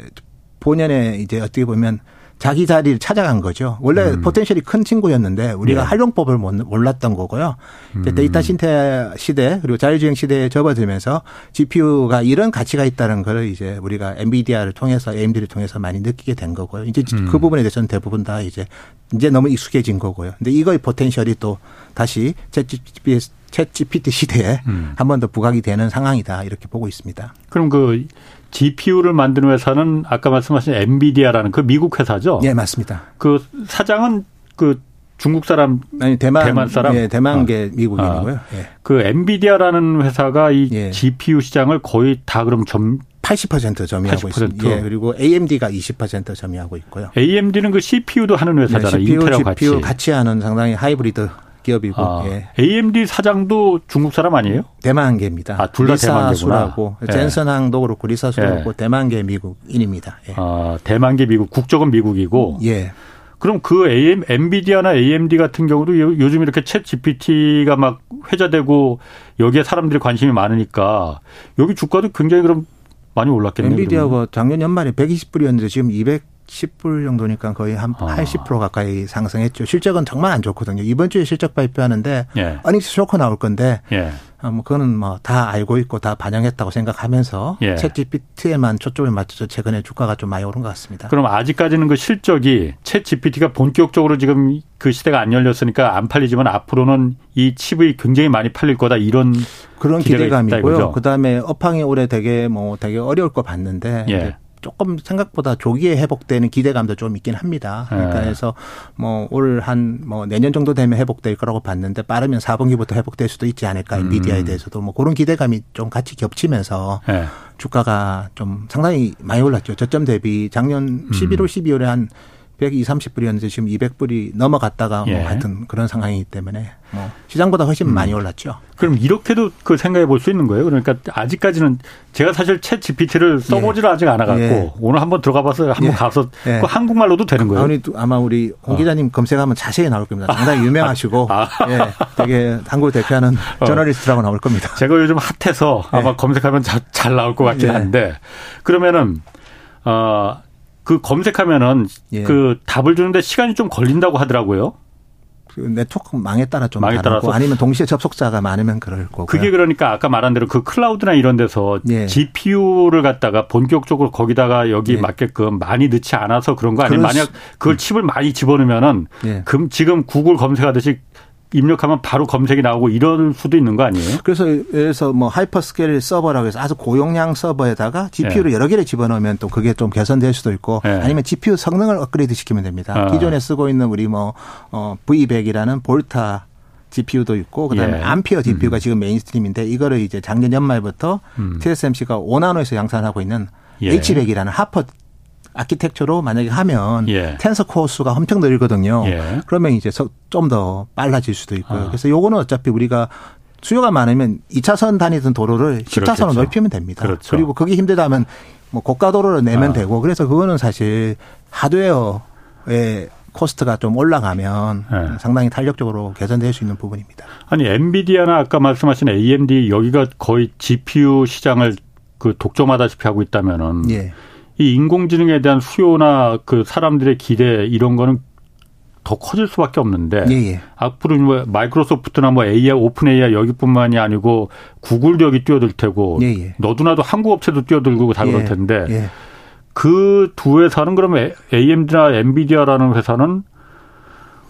본연의 이제 어떻게 보면 자기 자리를 찾아간 거죠. 원래 음. potential이 큰 친구였는데 우리가 예. 활용법을 몰랐던 거고요. 음. 데이터 센터 시대 그리고 자율주행 시대에 접어들면서 GPU가 이런 가치가 있다는 걸 이제 우리가 엔비디아를 통해서 AMD를 통해서 많이 느끼게 된 거고요. 이제 음. 그 부분에 대해서는 대부분 다 이제 이제 너무 익숙해진 거고요. 근데 이거의 potential이 또 다시 ChatGPT 시대에 음. 한번 더 부각이 되는 상황이다 이렇게 보고 있습니다. 그럼 그 GPU를 만드는 회사는 아까 말씀하신 엔비디아라는 그 미국 회사죠? 네, 맞습니다. 그 사장은 그 중국 사람 아니 대만 대만 사람 예, 대만계 아. 미국인이고요. 아. 예. 그 엔비디아라는 회사가 이 예. GPU 시장을 거의 다 그럼 점 80% 점유하고 80%. 있습니다. 예, 그리고 AMD가 20% 점유하고 있고요. AMD는 그 CPU도 하는 회사잖아요. 네, CPU, 인텔하고 GPU 같이. 같이 하는 상당히 하이브리드 기업이고 아, 예. AMD 사장도 중국 사람 아니에요? 대만계입니다. 아, 둘 다 대만계구나. 예. 젠슨항도 그렇고 리사수도 예. 그렇고 대만계 미국인입니다. 예. 아, 대만계 미국 국적은 미국이고. 예. 그럼 그 AM, 엔비디아나 AMD 같은 경우도 요즘 이렇게 챗 GPT가 막 회자되고 여기에 사람들이 관심이 많으니까 여기 주가도 굉장히 그럼 많이 올랐겠네요. 엔비디아가 그러면. 작년 연말에 120불이었는데 지금 200 10불 정도니까 거의 한 아. 80% 가까이 상승했죠. 실적은 정말 안 좋거든요. 이번 주에 실적 발표하는데 예. 어닝스 쇼크 나올 건데 예. 아, 뭐 그거는 뭐 다 알고 있고 다 반영했다고 생각하면서 예. 챗 GPT에만 초점을 맞춰서 최근에 주가가 좀 많이 오른 것 같습니다. 그럼 아직까지는 그 실적이 챗 GPT가 본격적으로 지금 그 시대가 안 열렸으니까 안 팔리지만 앞으로는 이 칩이 굉장히 많이 팔릴 거다 이런 그런 기대감이고요. 그다음에 업황이 올해 되게 뭐 되게 어려울 거 봤는데 예. 조금 생각보다 조기에 회복되는 기대감도 좀 있긴 합니다. 그러니까 그래서 뭐 올 한 뭐 내년 정도 되면 회복될 거라고 봤는데 빠르면 4분기부터 회복될 수도 있지 않을까 음. 미디어에 대해서도 뭐 그런 기대감이 좀 같이 겹치면서 네. 주가가 좀 상당히 많이 올랐죠. 저점 대비 작년 11월, 음. 12월에 한 120, 30불이었는데 지금 200불이 넘어갔다가 뭐 예. 뭐 하여튼 그런 상황이기 때문에 뭐 시장보다 훨씬 음. 많이 올랐죠. 그럼 이렇게도 그 생각해 볼 수 있는 거예요. 그러니까 아직까지는 제가 사실 챗 GPT를 써보지를 예. 아직 않아갖고 예. 오늘 한번 들어가봐서 한번 예. 가서 그 한국말로도 되는 거예요. 아니 아마 우리 홍 어. 기자님 어. 검색하면 자세히 나올 겁니다. 상당히 유명하시고 아. 예, 되게 한국을 대표하는 어. 저널리스트라고 나올 겁니다. 제가 요즘 핫해서 아마 검색하면 자, 잘 나올 것 같긴 한데 그러면은 어. 그 검색하면은 예. 그 답을 주는데 시간이 좀 걸린다고 하더라고요. 그 네트워크 망에 따라 좀 망에 따라서 아니면 동시에 접속자가 많으면 그럴 거고. 그게 그러니까 아까 말한 대로 그 클라우드나 이런 데서 예. GPU를 갖다가 본격적으로 거기다가 여기 예. 맞게끔 많이 넣지 않아서 그런 거 아니면 만약 그걸 칩을 많이 집어넣으면은 예. 금 지금 구글 검색하듯이 입력하면 바로 검색이 나오고 이럴 수도 있는 거 아니에요? 그래서 그래서 뭐 hyperscale 서버라고 해서 아주 고용량 서버에다가 GPU를 네. 여러 개를 집어넣으면 또 그게 좀 개선될 수도 있고 네. 아니면 GPU 성능을 업그레이드 시키면 됩니다. 아. 기존에 쓰고 있는 우리 뭐 어, V100이라는 볼타 GPU도 있고 그다음에 예. Ampere GPU가 음. 지금 mainstream인데 이거를 이제 작년 연말부터 음. TSMC가 5나노에서 양산하고 있는 예. H100이라는 하퍼 아키텍처로 만약에 하면 예. tensor core 수가 엄청 늘거든요. 예. 그러면 이제 좀 더 빨라질 수도 있고요. 아. 그래서 요거는 어차피 우리가 수요가 많으면 2차선 다니던 도로를 10차선으로 넓히면 됩니다. 그렇죠. 그리고 그게 힘들다면 뭐 고가 도로를 내면 아. 되고 그래서 그거는 사실 하드웨어의 코스트가 좀 올라가면 네. 상당히 탄력적으로 개선될 수 있는 부분입니다. 아니 엔비디아나 아까 말씀하신 AMD 여기가 거의 GPU 시장을 그 독점하다시피 하고 있다면은 예. 이 인공지능에 대한 수요나 그 사람들의 기대 이런 거는 더 커질 수밖에 없는데 예예. 예. 앞으로 뭐 마이크로소프트나 뭐 AI, OpenAI 여기뿐만이 아니고 구글도 여기 뛰어들 테고 예예. 예. 너도나도 한국 업체도 뛰어들고 다 그럴 예. 텐데 예. 그 두 회사는 그러면 AMD나 엔비디아라는 회사는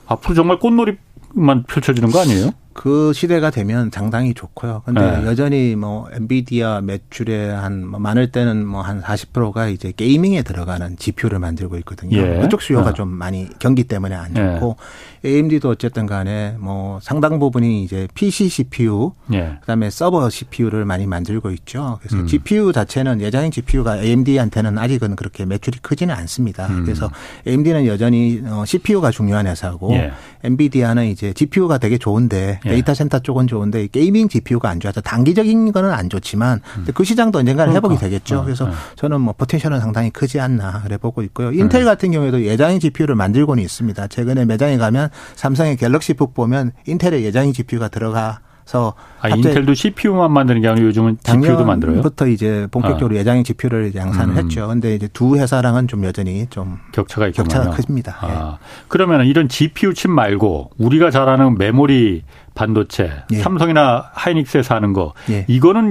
앞으로 정말 꽃놀이만 펼쳐지는 거 아니에요? 그 시대가 되면 상당히 좋고요. 근데 네. 여전히 뭐 엔비디아 매출의 한 뭐 많을 때는 뭐 한 40%가 이제 gaming에 들어가는 GPU를 만들고 있거든요. 예. 그쪽 수요가 어. 좀 많이 경기 때문에 안 좋고 예. AMD도 어쨌든 간에 뭐 상당 부분이 이제 PC CPU 예. 그다음에 서버 CPU를 많이 만들고 있죠. 그래서 음. GPU 자체는 예장형 GPU가 AMD한테는 아직은 그렇게 매출이 크지는 않습니다. 음. 그래서 AMD는 여전히 어, CPU가 중요한 회사고 예. 엔비디아는 이제 GPU가 되게 좋은데 예. 데이터 센터 쪽은 좋은데 gaming GPU가 안 좋아서 단기적인 거는 안 좋지만 음. 그 시장도 언젠가는 회복이 그러니까. 되겠죠. 어, 그래서 어. 저는 뭐 potential은 상당히 크지 않나 그래 보고 있고요. 인텔 네. 같은 경우에도 예장형 GPU를 만들고는 있습니다. 최근에 매장에 가면 삼성의 갤럭시 북 보면 인텔의 예장형 GPU가 들어가 서 아, 인텔도 CPU만 만드는 게 아니라 요즘은 GPU도 만들어요. 부터 이제 본격적으로 아. 예장형 GPU를 양산을 음. 했죠. 근데 이제 두 회사랑은 좀 여전히 좀 격차가 있군요. 격차가 큽니다. 아. 예. 그러면 이런 GPU 칩 말고 우리가 잘 아는 메모리 반도체, 예. 삼성이나 하이닉스에서 하는 거 예. 이거는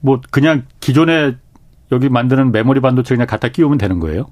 뭐 그냥 기존에 여기 만드는 메모리 반도체 그냥 갖다 끼우면 되는 거예요?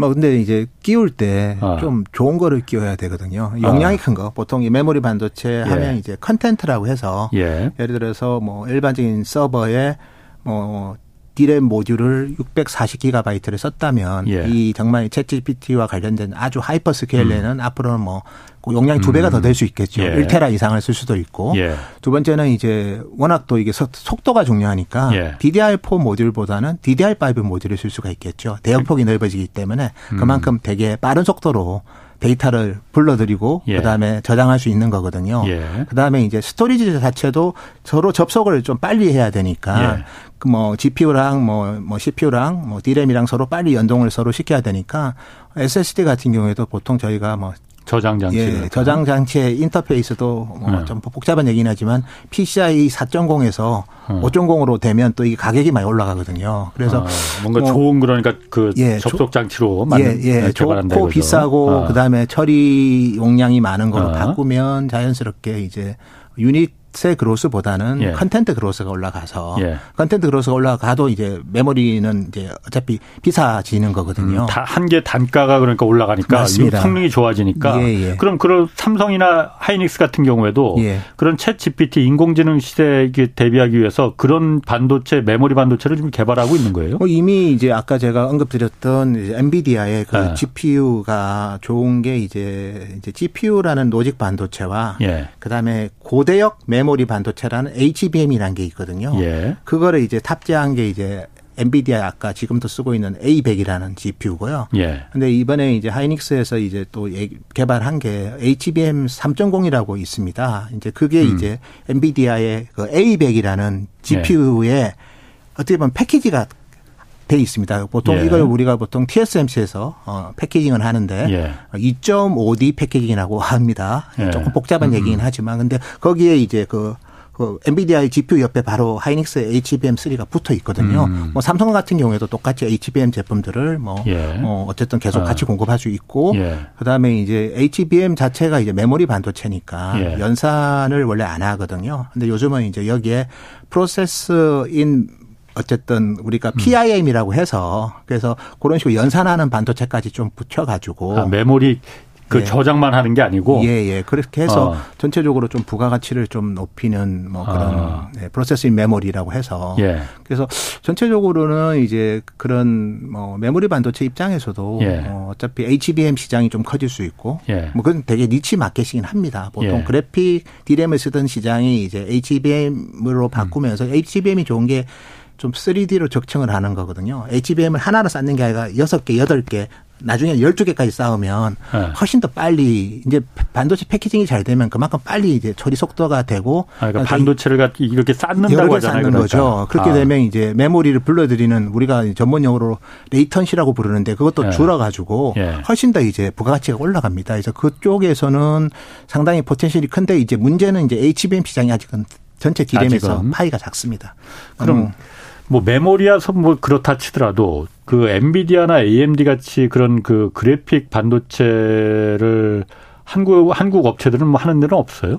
뭐 근데 이제 끼울 때 좀 아. 좋은 거를 끼워야 되거든요. 용량이 아. 큰 거. 보통 이 메모리 반도체 예. 하면 이제 content라고 해서 예. 예를 들어서 뭐 일반적인 서버에 뭐 디램 모듈을 640기가바이트를 썼다면 예. 이 정말 ChatGPT와 관련된 아주 hyperscale에는 음. 앞으로는 뭐 용량이 두 배가 음. 더 될 수 있겠죠. 예. 1테라 이상을 쓸 수도 있고. 예. 두 번째는 이제 워낙 또 이게 속도가 중요하니까 예. DDR4 모듈보다는 DDR5 모듈을 쓸 수가 있겠죠. 대역폭이 넓어지기 때문에 음. 그만큼 되게 빠른 속도로 데이터를 불러들이고 예. 그다음에 저장할 수 있는 거거든요. 예. 그다음에 이제 스토리지 자체도 서로 접속을 좀 빨리 해야 되니까 예. 그 뭐 GPU랑 뭐, 뭐 CPU랑 뭐 DRAM이랑 서로 빨리 연동을 서로 시켜야 되니까 SSD 같은 경우에도 보통 저희가 뭐 저장 장치. 예, 저장 장치의 인터페이스도 뭐 좀 네. 복잡한 얘기긴 하지만 PCI 4.0에서 어. 5.0으로 되면 또 이게 가격이 많이 올라가거든요. 그래서 아, 뭔가 뭐 좋은 그러니까 그 예, 접속 장치로 만든 예, 예, 좋고 비싸고 아. 그다음에 처리 용량이 많은 걸로 아. 바꾸면 자연스럽게 이제 유닛 세 growth보다는 예. content growth가 올라가서 예. content growth가 올라가도 이제 메모리는 이제 어차피 비싸지는 거거든요. 음, 한개 단가가 그러니까 올라가니까 성능이 좋아지니까. 예, 예, 그럼 그런 삼성이나 하이닉스 같은 경우에도 예. 그런 ChatGPT 인공지능 시대에 대비하기 위해서 그런 반도체 메모리 반도체를 좀 개발하고 있는 거예요? 뭐 이미 이제 아까 제가 언급드렸던 엔비디아의 그 예. GPU가 좋은 게 이제 이제 GPU라는 노직 반도체와 그다음에 고대역 메 메모리 반도체라는 HBM이라는 게 있거든요. 예. 그거를 이제 탑재한 게 이제 엔비디아 아까 지금도 쓰고 있는 A100이라는 GPU고요. 예. 근데 이번에 이제 하이닉스에서 이제 또 개발한 게 HBM 3.0이라고 있습니다. 이제 그게 음. 이제 엔비디아의 그 A100이라는 GPU에 예. 어떻게 보면 패키지가 돼 있습니다. 보통 예. 이걸 우리가 보통 TSMC에서 어, 패키징을 하는데 예. 2.5D 패키징이라고 합니다. 예. 조금 복잡한 음. 얘기긴 하지만 근데 거기에 이제 그, 그 엔비디아의 GPU 옆에 바로 하이닉스 HBM3가 붙어 있거든요. 음. 뭐 삼성 같은 경우에도 똑같이 HBM 제품들을 뭐 예. 어, 어쨌든 계속 아. 같이 공급할 수 있고 예. 그다음에 이제 HBM 자체가 이제 메모리 반도체니까 예. 연산을 원래 안 하거든요. 근데 요즘은 이제 여기에 프로세스인 어쨌든 우리가 PIM이라고 해서 그래서 그런 식으로 연산하는 반도체까지 좀 붙여가지고 아, 메모리 그 예. 저장만 하는 게 아니고 예, 예. 그렇게 해서 어. 전체적으로 좀 부가가치를 좀 높이는 뭐 그런 어. 네, processing memory라고 해서 예. 그래서 전체적으로는 이제 그런 뭐 메모리 반도체 입장에서도 예. 어, 어차피 HBM 시장이 좀 커질 수 있고 예. 뭐 그건 되게 niche market이긴 합니다. 보통 예. 그래픽 DRAM을 쓰던 시장이 이제 HBM으로 바꾸면서 음. HBM이 좋은 게 좀 3D로 적층을 하는 거거든요. HBM을 하나로 쌓는 게 아니라 6개, 8개, 나중에 12개까지 쌓으면 네. 훨씬 더 빨리 이제 반도체 packaging이 잘 되면 그만큼 빨리 이제 처리 속도가 되고 아, 그러니까 반도체를 이렇게 쌓는다고 하잖아요. 쌓는 그러니까. 거죠. 그렇게 아. 되면 이제 메모리를 불러들이는 우리가 전문 용어로 latency라고 부르는데 그것도 네. 줄어 가지고 네. 훨씬 더 이제 부가가치가 올라갑니다. 그래서 그쪽에서는 상당히 potential이 큰데 이제 문제는 이제 HBM 시장이 아직은 전체 디램에서. 파이가 작습니다. 그럼 음. 뭐 메모리야 뭐 그렇다 치더라도 그 엔비디아나 AMD 같이 그런 그 그래픽 반도체를 한국 한국 업체들은 뭐 하는 데는 없어요?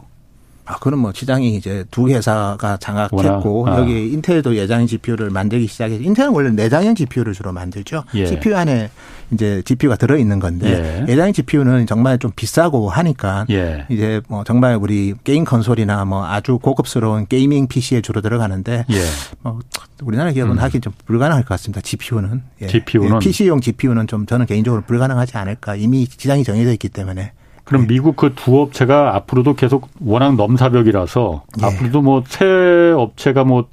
아, 그럼 뭐 시장이 이제 두 회사가 장악했고 아. 여기 인텔도 외장형 GPU를 만들기 시작해서 인텔은 원래 내장형 GPU를 주로 만들죠. 예. CPU 안에 이제 GPU가 들어 있는 건데 예. 외장형 GPU는 정말 좀 비싸고 하니까 예. 이제 뭐 정말 우리 게임 console이나 뭐 아주 고급스러운 gaming PC에 주로 들어가는데 예. 뭐 우리나라 기업은 음. 하기 좀 불가능할 것 같습니다. GPU는. 예. GPU는 PC용 GPU는 좀 저는 개인적으로 불가능하지 않을까. 이미 시장이 정해져 있기 때문에. 그럼 네. 미국 그 두 업체가 앞으로도 계속 워낙 넘사벽이라서 네. 앞으로도 뭐 새 업체가 뭐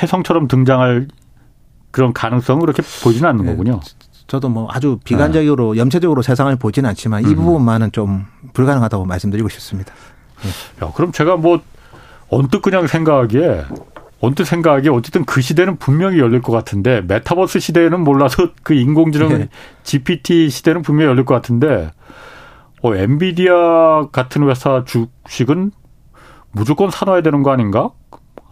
해성처럼 등장할 그런 가능성은 그렇게 보지는 않는 네. 거군요. 저도 뭐 아주 비관적으로 네. 염세적으로 세상을 보지는 않지만 이 음. 부분만은 좀 불가능하다고 말씀드리고 싶습니다. 네. 야, 그럼 제가 뭐 언뜻 그냥 생각하기에 언뜻 생각하기에 어쨌든 그 시대는 분명히 열릴 것 같은데 메타버스 시대는 몰라도 그 인공지능 네. GPT 시대는 분명히 열릴 것 같은데 어, 엔비디아 같은 회사 주식은 무조건 사놔야 되는 거 아닌가?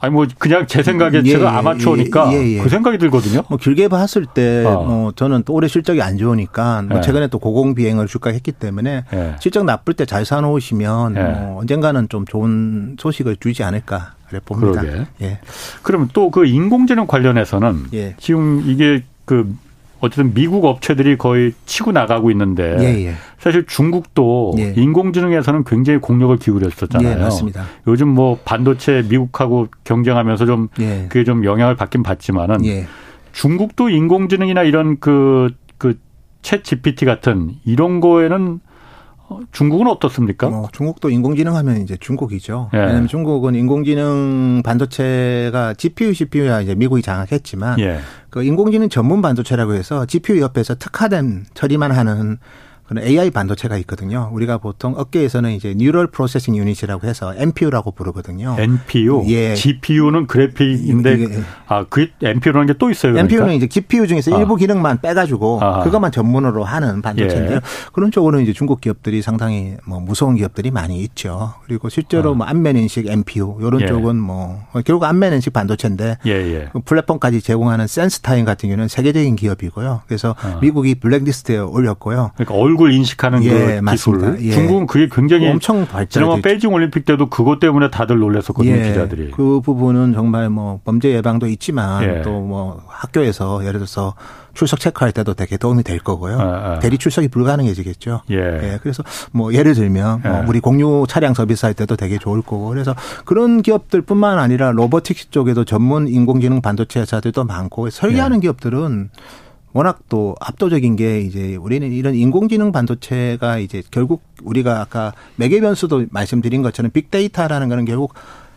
아니 뭐 그냥 제 생각에 예, 제가 예, 아마추어니까 예, 예, 예, 그 생각이 들거든요. 뭐 길게 봤을 때뭐 어. 저는 또 올해 실적이 안 좋으니까 뭐 예. 최근에 또 고공 비행을 주가했기 때문에 실적 나쁠 때 잘 사놓으시면 뭐 언젠가는 좀 좋은 소식을 주지 않을까 봅니다. 그러게. 예. 그러면 또그 인공지능 관련해서는 지금 이게 그 어쨌든 미국 업체들이 거의 치고 나가고 있는데 예, 예. 사실 중국도 예. 인공지능에서는 굉장히 공력을 기울였었잖아요. 예, 맞습니다. 요즘 뭐 반도체 미국하고 경쟁하면서 좀 예. 그게 좀 영향을 받긴 받지만은 예. 중국도 인공지능이나 이런 그 그 ChatGPT 같은 이런 거에는 어, 중국은 어떻습니까? 어, 중국도 인공지능 하면 이제 중국이죠. 예. 왜냐하면 중국은 인공지능 반도체가 GPU, CPU야 이제 미국이 장악했지만 예. 그 인공지능 전문 반도체라고 해서 GPU 옆에서 특화된 처리만 하는 그런 AI 반도체가 있거든요. 우리가 보통 업계에서는 이제 neural processing unit이라고 해서 NPU라고 부르거든요. NPU. 예. GPU는 그래픽인데 예. 아 그 NPU라는 게 또 있어요. 그러니까? NPU는 이제 GPU 중에서 아. 일부 기능만 빼가지고 아. 그것만 전문으로 하는 반도체인데요. 예. 그런 쪽으로는 이제 중국 기업들이 상당히 뭐 무서운 기업들이 많이 있죠. 그리고 실제로 아. 뭐 안면 인식 NPU 이런 예. 쪽은 뭐 결국 안면 인식 반도체인데 예, 예. 그 플랫폼까지 제공하는 센스타임 같은 경우는 세계적인 기업이고요. 그래서 아. 미국이 블랙리스트에 올렸고요. 그러니까 얼굴 인식하는 예, 그 기술. 예. 중국은 그게 굉장히 엄청 발전. 베이징 올림픽 때도 그것 때문에 다들 놀랐었거든요, 예. 기자들이. 그 부분은 정말 뭐 범죄 예방도 있지만 예. 또 뭐 학교에서 예를 들어서 출석 체크할 때도 되게 도움이 될 거고요. 아, 아. 대리 출석이 불가능해지겠죠. 예. 예. 그래서 뭐 예를 들면 뭐 예. 우리 공유 차량 서비스 할 때도 되게 좋을 거고 그래서 그런 기업들뿐만 아니라 로보틱스 쪽에도 전문 인공지능 반도체 회사들도 많고 설계하는 예. 기업들은 워낙 또 압도적인 게 이제 우리는 이런 인공지능 반도체가 이제 결국 우리가 아까 매개 변수도 말씀드린 것처럼 빅데이터라는 거는 결국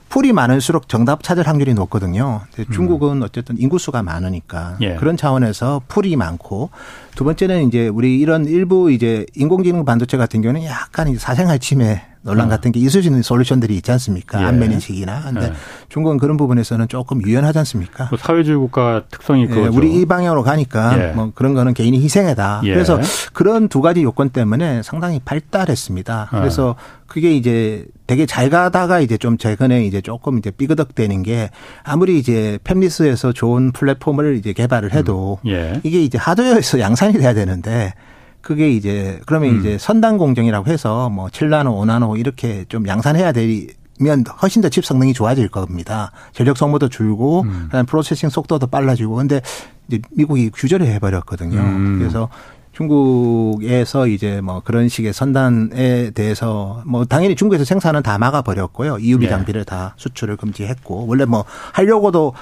풀이 많을수록 정답 찾을 확률이 높거든요. 중국은 어쨌든 인구수가 많으니까 예. 그런 차원에서 풀이 많고 두 번째는 이제 우리 이런 일부 이제 인공지능 반도체 같은 경우는 약간 사생활 침해 논란 어. 같은 게 있을 수 있는 솔루션들이 있지 않습니까? 예. 안면 인식이나. 근데 예. 중국은 그런 부분에서는 조금 유연하지 않습니까? 뭐 사회주의 국가 특성이 그 예, 우리 이 방향으로 가니까 예. 뭐 그런 거는 개인이 희생해다. 예. 그래서 그런 두 가지 요건 때문에 상당히 발달했습니다. 어. 그래서 그게 이제 되게 잘 가다가 이제 좀 최근에 이제 조금 이제 삐그덕대는 게 아무리 이제 팹리스에서 좋은 플랫폼을 이제 개발을 해도 음. 예. 이게 이제 하드웨어에서 양산이 돼야 되는데 그게 이제 그러면 음. 이제 선단 공정이라고 해서 뭐 7나노, 5나노 이렇게 좀 양산해야 되면 훨씬 더 칩 성능이 좋아질 겁니다. 전력 소모도 줄고 음. 그다음 프로세싱 속도도 빨라지고 근데 이제 미국이 규제를 해 버렸거든요. 음. 그래서 중국에서 이제 뭐 그런 식의 선단에 대해서 뭐 당연히 중국에서 생산은 다 막아 버렸고요. EUV 네. 장비를 다 수출을 금지했고 원래 뭐 하려고도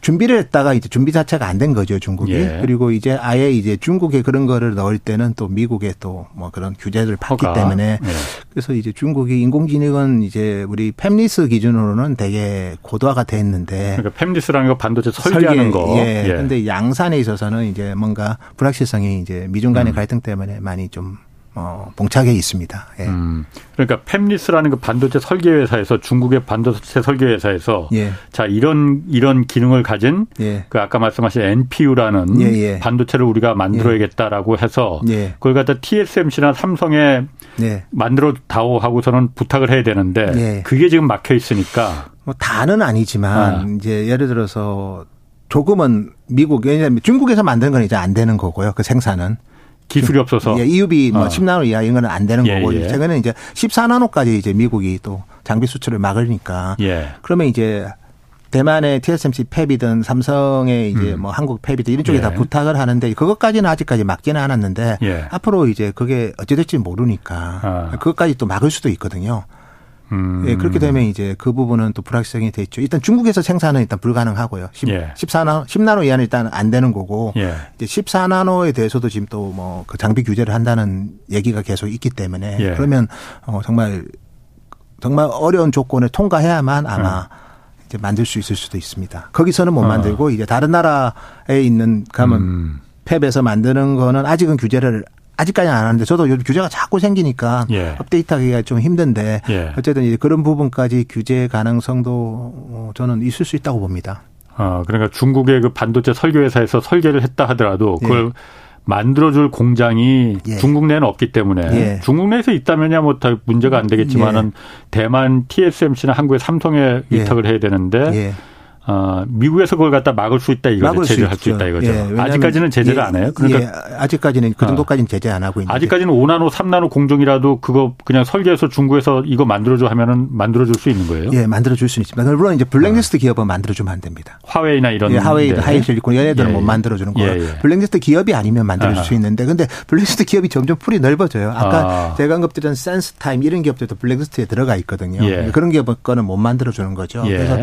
준비를 했다가 이제 준비 자체가 안 된 거죠 중국이 예. 그리고 이제 아예 이제 중국에 그런 거를 넣을 때는 또 미국에 또 뭐 그런 규제를 받기 허가. 때문에 예. 그래서 이제 중국이 인공지능은 이제 우리 팹리스 기준으로는 되게 고도화가 돼 있는데 그러니까 팹리스라는 거 반도체 설계하는 설계, 거 예. 예. 근데 양산에 있어서는 이제 뭔가 불확실성이 이제 미중 간의 음. 갈등 때문에 많이 좀 어, 봉착해 있습니다. 예. 음, 그러니까 팹리스라는 그 반도체 설계 회사에서 중국의 반도체 설계 회사에서 예. 자 이런 이런 기능을 가진 예. 그 아까 말씀하신 NPU라는 예, 예. 반도체를 우리가 만들어야겠다라고 해서 예. 그걸 갖다 TSMC나 삼성에 만들어 다오 하고서는 부탁을 해야 되는데 그게 지금 막혀 있으니까 뭐 다는 아니지만 아. 이제 예를 들어서 조금은 미국 왜냐하면 중국에서 만드는 건 이제 안 되는 거고요. 그 생산은 기술이 없어서. 예, EUB 뭐 어. 10나노 이하 이런 건안 되는 예, 거고 예. 최근에 이제 14나노까지 이제 미국이 또 장비 수출을 막으니까. 예. 그러면 이제 대만의 TSMC 팹이든 삼성의 이제 음. 뭐 한국 팹이든 이런 쪽에 예. 다 부탁을 하는데 그것까지는 아직까지 막지는 않았는데 예. 앞으로 이제 그게 어찌 될지 모르니까 아. 그것까지 또 막을 수도 있거든요. 음. 예, 그렇게 되면 이제 그 부분은 또 불확실성이 돼 있죠. 일단 중국에서 생산은 일단 불가능하고요. 10, 예. 14나노, 10나노 이하는 일단 안 되는 거고 예. 이제 14나노에 대해서도 지금 또 뭐 그 장비 규제를 한다는 얘기가 계속 있기 때문에 예. 그러면 어 정말 정말 어려운 조건을 통과해야만 아마 음. 이제 만들 수 있을 수도 있습니다. 거기서는 못 어. 만들고 이제 다른 나라에 있는 가면 음. 팹에서 만드는 거는 아직은 규제를 아직까지는 안 하는데 저도 요즘 규제가 자꾸 생기니까 예. 업데이트하기가 좀 힘든데 예. 어쨌든 이제 그런 부분까지 규제 가능성도 어, 저는 있을 수 있다고 봅니다. 아, 그러니까 중국의 그 반도체 설계 회사에서 설계를 했다 하더라도 예. 그걸 예. 만들어줄 공장이 예. 중국 내에는 없기 때문에 예. 중국 내에서 있다면야 뭐 문제가 안 되겠지만은 대만 TSMC나 한국의 삼성에 위탁을 해야 되는데 어, 미국에서 그걸 갖다 막을 수 있다 이거죠. 제재할 수, 수, 있다 이거죠. 예, 아직까지는 제재를 예, 안 해요. 그러니까 예, 아직까지는 그 정도까지는 제재 안 하고 있는데. 아직까지는 5나노, 3나노 공정이라도 그거 그냥 설계해서 중국에서 이거 만들어 줘 하면은 만들어 줄 수 있는 거예요. 예, 만들어 줄 수 있습니다. 물론 이제 블랙리스트 어. 기업은 만들어 주면 안 됩니다. 화웨이나 이런. 예, 화웨이, 하이실리콘 얘네들은 예, 못 만들어 주는 거예요. 예, 예. 블랙리스트 기업이 아니면 만들어줄 아하. 수 있는데, 근데 블랙리스트 기업이 점점 풀이 넓어져요. 아까 아. 제가 언급드린 센스타임 이런 기업들도 블랙리스트에 들어가 있거든요. 예. 그런 기업 거는 못 만들어 주는 거죠. 그래서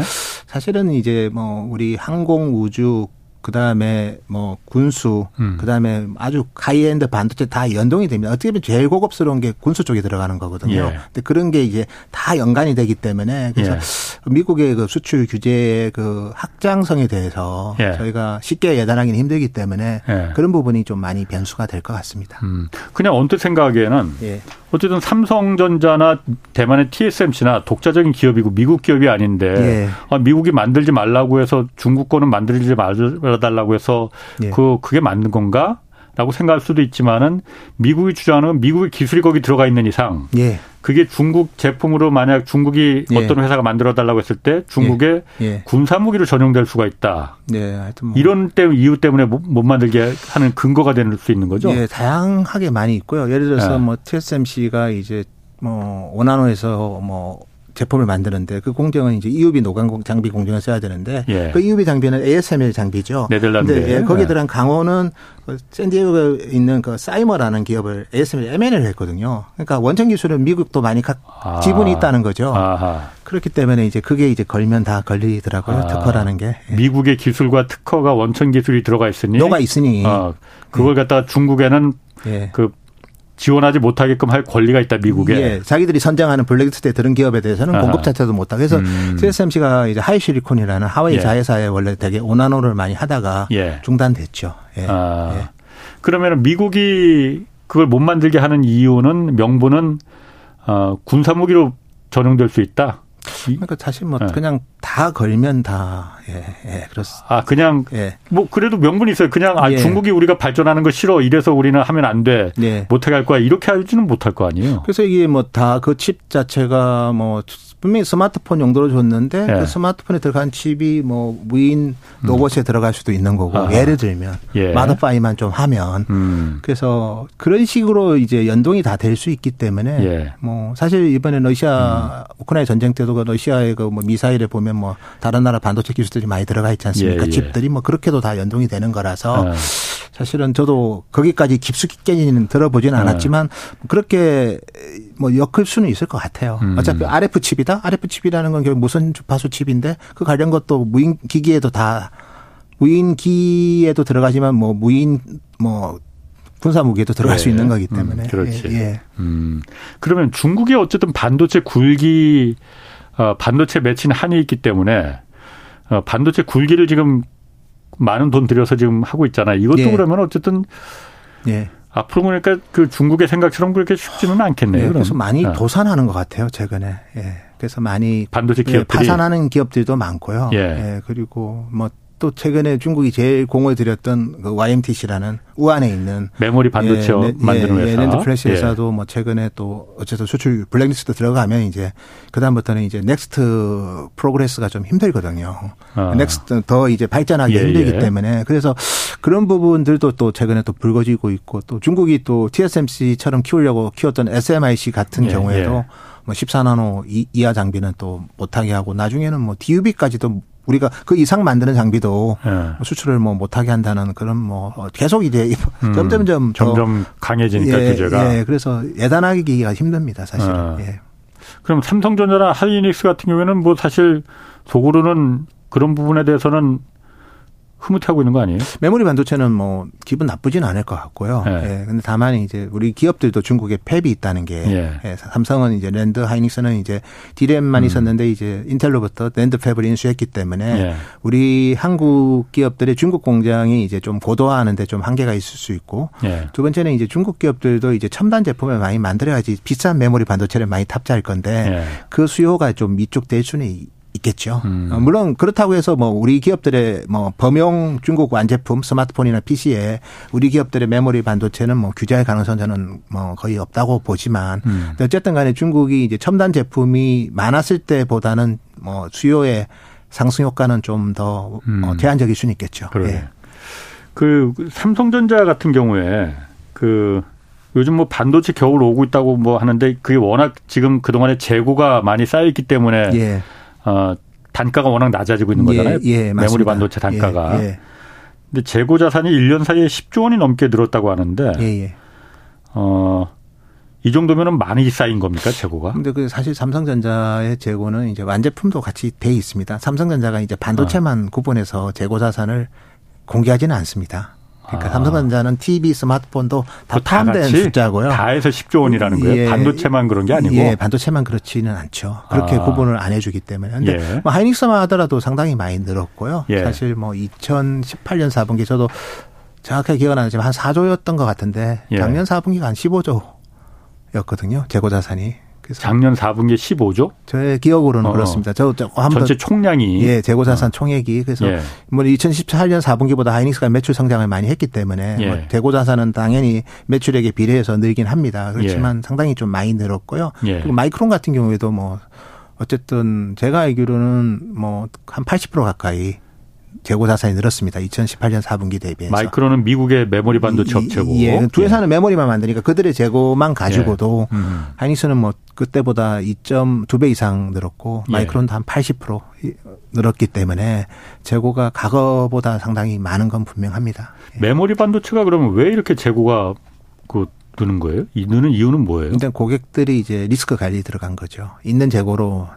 사실은 이제 뭐 우리 항공 우주 그다음에 뭐 군수 음. 그다음에 아주 하이엔드 반도체 다 연동이 됩니다. 어떻게 보면 제일 고급스러운 게 군수 쪽에 들어가는 거거든요. 예. 근데 그런 게 이제 다 연관이 되기 때문에 그래서 예. 미국의 그 수출 규제의 그 확장성에 대해서 예. 저희가 쉽게 예단하기는 힘들기 때문에 예. 그런 부분이 좀 많이 변수가 될 것 같습니다. 음. 그냥 언뜻 생각하기에는 예. 어쨌든 삼성전자나 대만의 TSMC나 독자적인 기업이고 미국 기업이 아닌데 예. 아, 미국이 만들지 말라고 해서 중국 거는 만들지 말 아달라고 해서 예. 그 그게 맞는 건가? 라고 생각할 수도 있지만은 미국이 주장하는 미국의 기술이 거기 들어가 있는 이상 예. 그게 중국 제품으로 만약 중국이 예. 어떤 회사가 만들어 달라고 했을 때 중국의 예. 예. 군사 무기로 전용될 수가 있다. 네, 하여튼 뭐. 이런 때 이유 때문에 못, 못 만들게 하는 근거가 될 수 있는 거죠. 예, 다양하게 많이 있고요. 예를 들어서 예. 뭐 TSMC가 이제 뭐 원나노에서 뭐 제품을 만드는데 그 공정은 이제 EUV 노광 장비 공정을 써야 되는데 예. 그 EUV 장비는 ASML 장비죠. 네덜란드. 예, 거기에 들어간 강호는 그 샌디에고에 있는 그 사이머라는 기업을 ASML M&A를 했거든요. 그러니까 원천 기술은 미국도 많이 아. 지분이 있다는 거죠. 아하. 그렇기 때문에 이제 그게 이제 걸면 다 걸리더라고요. 아. 특허라는 게. 예. 미국의 기술과 특허가 원천 기술이 들어가 있으니. 녹아 있으니. 어, 그걸 예. 갖다가 중국에는 예. 그 지원하지 못하게끔 할 권리가 있다 미국에. 예, 자기들이 선정하는 블랙리스트에 들은 기업에 대해서는 아하. 공급 자체도 못하고 그래서 음. TSMC가 이제 하이실리콘이라는 화웨이 예. 자회사에 원래 되게 오 나노를 많이 하다가 예. 중단됐죠. 예. 아. 예. 그러면 미국이 그걸 못 만들게 하는 이유는 명분은 어, 군사무기로 전용될 수 있다. 그러니까 사실 뭐 네. 그냥 다 걸면 다 예, 예, 그렇습니다. 아, 그냥 예. 뭐 그래도 명분이 있어요. 그냥 아, 예. 중국이 우리가 발전하는 거 싫어. 이래서 우리는 하면 안 돼. 예. 못하게 할 거야. 이렇게 하지는 못할 거 아니에요. 그래서 이게 뭐 다 그 칩 자체가 뭐 분명히 스마트폰 용도로 줬는데 예. 그 스마트폰에 들어간 칩이 뭐 무인 로봇에 음. 들어갈 수도 있는 거고 아하. 예를 들면 예. 마더파이만 좀 하면 음. 그래서 그런 식으로 이제 연동이 다 될 수 있기 때문에 예. 뭐 사실 이번에 러시아 음. 우크라이나 전쟁 때도 그 러시아의 그 뭐 미사일에 보면 뭐 다른 나라 반도체 기술 들이 많이 들어가 있지 않습니까? 예, 예. 칩들이 뭐 그렇게도 다 연동이 되는 거라서 아. 사실은 저도 거기까지 깊숙이까지는 들어보지는 아. 않았지만 그렇게 뭐 엮을 수는 있을 것 같아요. 음. 어차피 RF 칩이다. RF 칩이라는 건 결국 무선 주파수 칩인데 그 관련 것도 무인 기기에도 다 무인 기에도 들어가지만 뭐 무인 뭐 군사 무기에도 들어갈 예. 수 있는 거기 때문에. 음, 그렇지. 예, 예. 음. 그러면 중국이 어쨌든 반도체 굴기 어, 반도체 맺힌 한이 있기 때문에 어, 반도체 굴기를 지금 많은 돈 들여서 지금 하고 있잖아요. 이것도 예. 그러면 어쨌든 예. 앞으로 보니까 그 중국의 생각처럼 그렇게 쉽지는 않겠네요. 예, 그래서 많이 어. 도산하는 것 같아요, 최근에. 예. 그래서 많이 반도체 예, 기업들이 파산하는 기업들도 많고요. 예. 예. 그리고 뭐 또 최근에 중국이 제일 공을 들였던 그 YMTC라는 우한에 있는 메모리 반도체 예, 만드는 예, 회사, NAND flash 예. 회사도 예. 뭐 최근에 또 어쨌든 수출 블랙리스트 들어가면 이제 그 다음부터는 이제 next progress가 좀 힘들거든요. 아. next 더 이제 발전하기 예, 힘들기 예. 때문에 그래서 그런 부분들도 또 최근에 또 불거지고 있고 또 중국이 또 TSMC처럼 키우려고 키웠던 SMIC 같은 경우에도 뭐 14나노 이하 장비는 또 못하게 하고 나중에는 뭐 DUB까지도 우리가 그 이상 만드는 장비도 네. 수출을 뭐 못하게 한다는 그런 뭐 계속 이제 음, 점점점 점점 강해지니까 예, 규제가. 예, 그래서 예단하기가 힘듭니다, 사실은. 아. 예. 그럼 삼성전자나 하이닉스 같은 경우에는 뭐 사실 속으로는 그런 부분에 대해서는 흐뭇하고 있는 거 아니에요? 메모리 반도체는 뭐 기분 나쁘지는 않을 것 같고요. 예. 예. 근데 다만 이제 우리 기업들도 중국에 팹이 있다는 게 예. 예. 삼성은 이제 랜드 하이닉스는 이제 디램만 음. 있었는데 이제 인텔로부터 NAND fab을 인수했기 때문에 예. 우리 한국 기업들의 중국 공장이 이제 좀 고도화하는데 좀 한계가 있을 수 있고 예. 두 번째는 이제 중국 기업들도 이제 첨단 제품을 많이 만들어야지 비싼 메모리 반도체를 많이 탑재할 건데 예. 그 수요가 좀 위축될 수는 있겠죠. 음. 어, 물론 그렇다고 해서 뭐 우리 기업들의 뭐 범용 중국 완제품 스마트폰이나 PC에 우리 기업들의 메모리 반도체는 뭐 규제할 가능성 저는 뭐 거의 없다고 보지만 음. 어쨌든 간에 중국이 이제 첨단 제품이 많았을 때보다는 뭐 수요의 상승 효과는 좀더 음. 어, 제한적일 수는 있겠죠. 그래. 예. 그 삼성전자 같은 경우에 그 요즘 뭐 반도체 겨울 오고 있다고 뭐 하는데 그게 워낙 지금 그동안에 재고가 많이 쌓여 있기 때문에 예. 어, 단가가 워낙 낮아지고 있는 예, 거잖아요. 예, 예, 메모리 반도체 단가가. 예, 예. 근데 재고 자산이 1년 사이에 10조 원이 넘게 늘었다고 하는데 예, 어, 이 정도면은 많이 쌓인 겁니까 재고가? 근데 그 사실 삼성전자의 재고는 이제 완제품도 같이 돼 있습니다. 삼성전자가 이제 반도체만 아. 구분해서 재고 자산을 공개하지는 않습니다. 그러니까 아. 삼성전자는 TV, 스마트폰도 다 포함된 숫자고요. 다 해서 10조 원이라는 거예요. 예. 반도체만 그런 게 아니고. 예, 반도체만 그렇지는 않죠. 그렇게 아. 구분을 안 해주기 때문에. 근데 예. 뭐 하이닉스만 하더라도 상당히 많이 늘었고요. 예. 사실 뭐 2018년 4분기 저도 정확하게 기억은 안 나지만 한 4조였던 것 같은데 예. 작년 4분기가 한 15조 였거든요. 재고 자산이. 작년 4분기 15조? 저의 기억으로는 어. 그렇습니다. 저, 저 한번 전체 총량이 예, 재고 자산 어. 총액이 그래서 예. 뭐 2018년 4분기보다 하이닉스가 매출 성장을 많이 했기 때문에 예. 뭐 재고 자산은 당연히 매출액에 비례해서 늘긴 합니다. 그렇지만 예. 상당히 좀 많이 늘었고요. 예. 그리고 마이크론 같은 경우에도 뭐 어쨌든 제가 알기로는 뭐 한 80% 가까이 재고 자산이 늘었습니다. 2018년 4분기 대비해서. 마이크론은 미국의 메모리 반도체 업체고. 예. 두 회사는 예. 메모리만 만드니까 그들의 재고만 가지고도 예. 음. 하이닉스는 뭐 그때보다 2.2배 이상 늘었고 예. 마이크론도 한 80% 늘었기 때문에 재고가 과거보다 상당히 많은 건 분명합니다. 예. 메모리 반도체가 그러면 왜 이렇게 재고가 그 느는 거예요? 이 느는 이유는 뭐예요? 일단 고객들이 이제 리스크 관리 들어간 거죠. 있는 재고로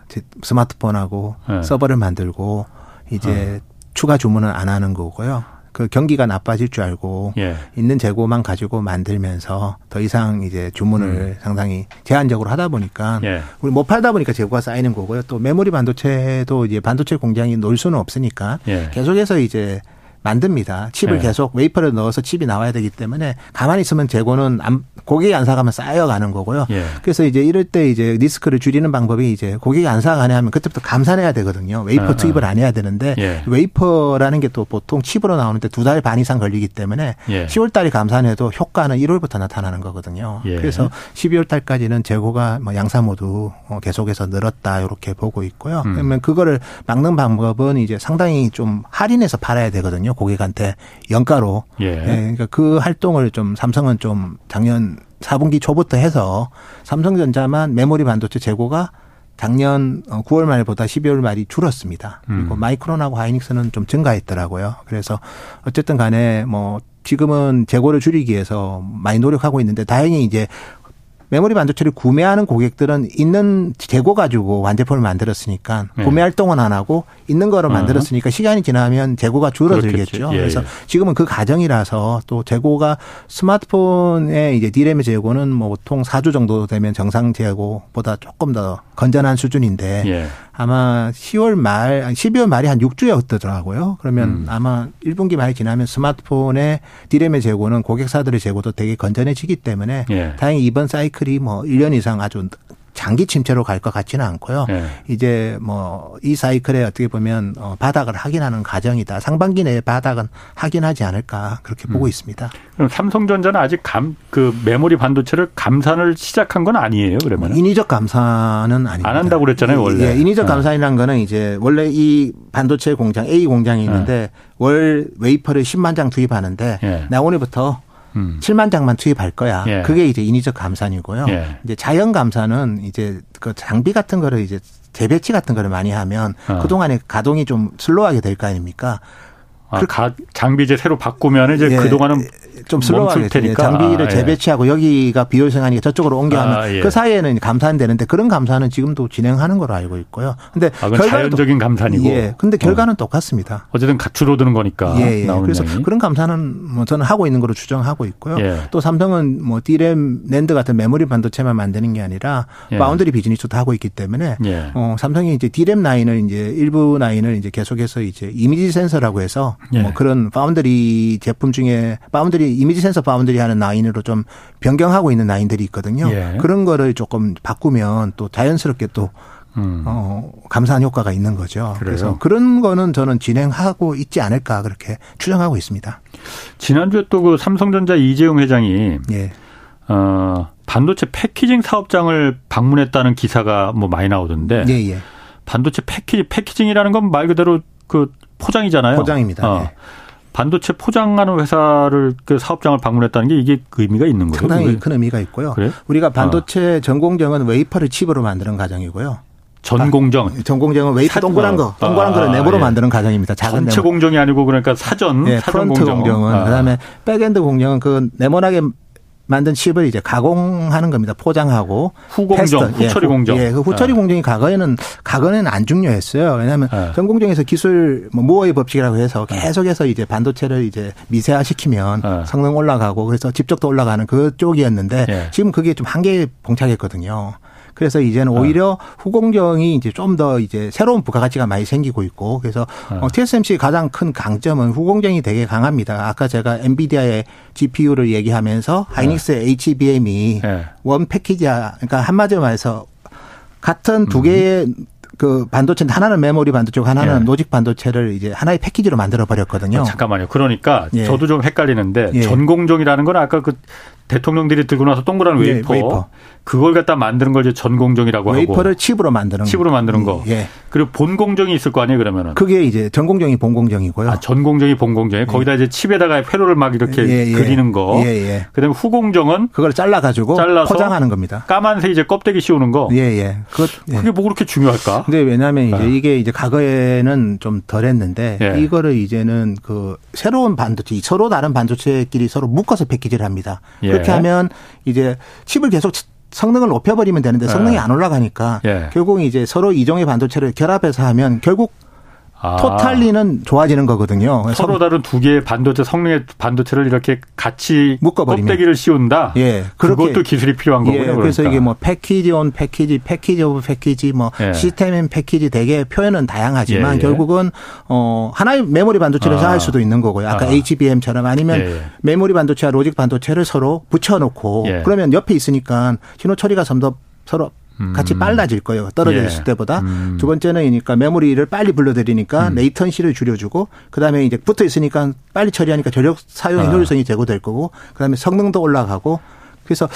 스마트폰하고 네. 서버를 만들고 이제 어. 추가 주문을 안 하는 거고요. 그 경기가 나빠질 줄 알고 예. 있는 재고만 가지고 만들면서 더 이상 이제 주문을 음. 상당히 제한적으로 하다 보니까 예. 우리 못 팔다 보니까 재고가 쌓이는 거고요. 또 메모리 반도체도 이제 반도체 공장이 놀 수는 없으니까 예. 계속해서 이제 만듭니다. 칩을 네. 계속 웨이퍼를 넣어서 칩이 나와야 되기 때문에 가만히 있으면 재고는 안, 고객이 안 사가면 쌓여가는 거고요. 예. 그래서 이제 이럴 때 이제 리스크를 줄이는 방법이 이제 고객이 안 사가네 하면 그때부터 감산해야 되거든요. 웨이퍼 아, 투입을 안 해야 되는데 예. 웨이퍼라는 게 또 보통 칩으로 나오는데 두 달 반 이상 걸리기 때문에 예. 10월 달에 감산해도 효과는 1월부터 나타나는 거거든요. 예. 그래서 12월 달까지는 재고가 뭐 양사 모두 어, 계속해서 늘었다 이렇게 보고 있고요. 음. 그러면 그거를 막는 방법은 이제 상당히 좀 할인해서 팔아야 되거든요. 거거든요. 고객한테 연가로. 예. 네, 그러니까 그 활동을 좀 삼성은 좀 작년 4분기 초부터 해서 삼성전자만 메모리 반도체 재고가 작년 9월 어, 말보다 12월 말이 줄었습니다. 그리고 음. 마이크론하고 하이닉스는 좀 증가했더라고요. 그래서 어쨌든 간에 뭐 지금은 재고를 줄이기 위해서 많이 노력하고 있는데 다행히 이제 메모리 반도체를 구매하는 고객들은 있는 재고 가지고 완제품을 만들었으니까 네. 구매 활동은 안 하고 있는 거를 만들었으니까 시간이 지나면 재고가 줄어들겠죠. 예. 그래서 지금은 그 과정이라서 또 재고가 스마트폰의 이제 디램의 재고는 뭐 보통 4주 정도 되면 정상 재고보다 조금 더 건전한 수준인데 예. 아마 10월 말, 12월 말이 한 6주였더라고요. 그러면 음. 아마 1분기 말이 지나면 스마트폰의 디램의 재고는 고객사들의 재고도 되게 건전해지기 때문에 예. 다행히 이번 사이클이 뭐 1년 이상 아주 장기 침체로 갈 것 같지는 않고요. 네. 이제 뭐 이 사이클에 어떻게 보면 어, 바닥을 확인하는 과정이다. 상반기 내에 바닥은 확인하지 않을까 그렇게 보고 음. 있습니다. 그럼 삼성전자는 아직 감 그 메모리 반도체를 감산을 시작한 건 아니에요. 그러면 인위적 감산은 아닙니다. 안 한다고 그랬잖아요, 원래. 예, 인위적 네. 감산이라는 거는 이제 원래 이 반도체 공장 A 공장이 있는데 네. 월 웨이퍼를 10만 장 투입하는데 예. 나 오늘부터 음. 7만 장만 투입할 거야. 예. 그게 이제 인위적 감산이고요. 예. 이제 자연 감산은 이제 그 장비 같은 거를 이제 재배치 같은 거를 많이 하면 어. 그동안에 가동이 좀 슬로우하게 될 거 아닙니까? 아, 그 가, 장비 이제 새로 바꾸면 이제 예, 그동안은 좀 slow하게 테니까 장비를 아, 예. 재배치하고 여기가 비효율성하니까 저쪽으로 옮겨하면 아, 예. 그 사이에는 감산 되는데 그런 감산은 지금도 진행하는 걸로 알고 있고요. 근데 아, 자연적인 감산이고. 예. 근데 결과는 어. 똑같습니다. 어쨌든 줄어드는 거니까. 예, 예. 그래서 양이. 그런 감산은 뭐 저는 하고 있는 걸로 추정하고 있고요. 예. 또 삼성은 뭐 디램 낸드 같은 메모리 반도체만 만드는 게 아니라 예. 바운드리 비즈니스도 하고 있기 때문에 예. 어, 삼성이 이제 디램 라인을 이제 일부 라인을 이제 계속해서 이제 이미지 센서라고 해서 예. 뭐 그런 파운드리 제품 중에 파운드리 이미지 센서 파운드리 하는 라인으로 좀 변경하고 있는 라인들이 있거든요. 예. 그런 거를 조금 바꾸면 또 자연스럽게 또 음. 어, 감사한 효과가 있는 거죠. 그래요? 그래서 그런 거는 저는 진행하고 있지 않을까 그렇게 추정하고 있습니다. 지난주에 또 그 삼성전자 이재용 회장이 예. 어, 반도체 패키징 사업장을 방문했다는 기사가 뭐 많이 나오던데. 예, 예. 반도체 패키지 패키징이라는 건 말 그대로 그 포장이잖아요. 포장입니다. 어. 네. 반도체 포장하는 회사를 그 사업장을 방문했다는 게 이게 그 의미가 있는 거예요? 상당히 큰 의미가 있고요. 그래? 우리가 반도체 어. 전공정은 웨이퍼를 칩으로 만드는 과정이고요. 전공정. 아, 전공정은 웨이퍼 사, 동그란 거, 동그란 아, 거를 네모로 예. 만드는 과정입니다. 작은 전체 네모. 공정이 아니고 그러니까 사전, 네, 사전 front 공정. 공정은 아. 그다음에 back-end 공정은 그 네모나게 만든 칩을 이제 가공하는 겁니다. 포장하고 후공정, 테스트. 후처리 예, 공정. 예, 그 후처리 네. 공정이 과거에는 과거에는 안 중요했어요. 왜냐하면 네. 전공정에서 기술 뭐 무어의 법칙이라고 해서 네. 계속해서 이제 반도체를 이제 미세화시키면 네. 성능 올라가고 그래서 집적도 올라가는 그쪽이었는데 네. 지금 그게 좀 한계에 봉착했거든요. 그래서 이제는 오히려 어. 후공정이 이제 좀 더 이제 새로운 부가가치가 많이 생기고 있고 그래서 어. TSMC 가장 큰 강점은 후공정이 되게 강합니다. 아까 제가 엔비디아의 GPU를 얘기하면서 하이닉스의 HBM이 네. 원 패키지야. 그러니까 한마디로 말해서 같은 두 개의 음. 그 반도체 하나는 메모리 반도체 하나는 예. 로직 반도체를 이제 하나의 패키지로 만들어 버렸거든요. 아, 잠깐만요. 그러니까 예. 저도 좀 헷갈리는데 예. 전공정이라는 건 아까 그 대통령들이 들고 나서 동그란 네, 웨이퍼, 네, 웨이퍼. 그걸 갖다 만드는 걸 이제 전공정이라고 웨이퍼를 하고 웨이퍼를 칩으로 만드는 칩으로 만드는 거. 예. 그리고 본공정이 있을 거 아니에요, 그러면은. 그게 이제 전공정이 본공정이고요. 아, 전공정이 본공정이 예. 거기다 이제 칩에다가 회로를 막 이렇게 예, 예. 그리는 거. 예, 예. 그다음에 후공정은 그걸 잘라 가지고 포장하는 겁니다. 까만색 이제 껍데기 씌우는 거. 예, 예. 그 그게 뭐 그렇게 중요할까? 근데 왜냐하면 이제 아. 이게 이제 과거에는 좀 덜했는데 예. 이거를 이제는 그 새로운 반도체 서로 다른 반도체끼리 서로 묶어서 패키지를 합니다. 그렇게 하면 이제 칩을 계속 성능을 높여버리면 되는데 성능이 네. 안 올라가니까 예. 결국 이제 서로 이종의 반도체를 결합해서 하면 결국 아. totally는 좋아지는 거거든요. 서로 다른 두 개의 반도체 성능의 반도체를 이렇게 같이 묶어버리면 껍데기를 씌운다. 예, 그것도 기술이 필요한 거군요. 예, 그래서 그러니까. 이게 뭐 package on package, package of package, 뭐 예. system in package 되게 표현은 다양하지만 예, 예. 결국은 어 하나의 메모리 반도체를 아. 할 수도 있는 거고요. 아까 아. HBM처럼 아니면 예, 예. 메모리 반도체와 logic 반도체를 서로 붙여놓고 그러면 옆에 있으니까 신호 처리가 좀더 서로 같이 음. 빨라질 거예요. 떨어져 있을 예. 때보다. 음. 두 번째는 그러니까 메모리를 빨리 불러들이니까 음. latency를 줄여주고 그다음에 이제 붙어 있으니까 빨리 처리하니까 전력 사용의 아. 효율성이 제고될 거고 그다음에 성능도 올라가고 그래서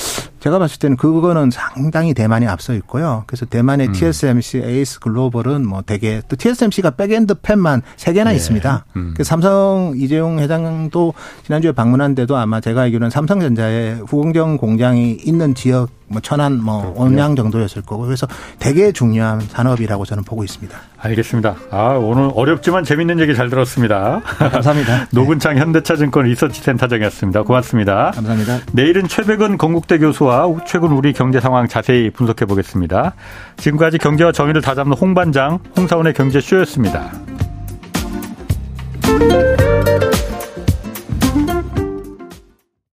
제가 봤을 때는 그거는 상당히 대만이 앞서 있고요. 그래서 대만의 음. TSMC, ASE Global은 뭐 대개 또 TSMC가 back-end fab만 세 개나 네. 있습니다. 음. 그 삼성 이재용 회장도 지난주에 방문한 데도 아마 제가 알기로는 삼성전자의 후공정 공장이 있는 지역 뭐 천안 뭐 온양 정도였을 거고 그래서 되게 중요한 산업이라고 저는 보고 있습니다. 알겠습니다. 아 오늘 어렵지만 재밌는 얘기 잘 들었습니다. 감사합니다. 노근창 현대차증권 리서치센터장이었습니다. 고맙습니다. 감사합니다. 내일은 최백은 건국대 교수 이슈와 최근 우리 경제 상황 자세히 분석해 보겠습니다. 지금까지 경제와 정의를 다잡는 홍반장 홍사원의 경제쇼였습니다.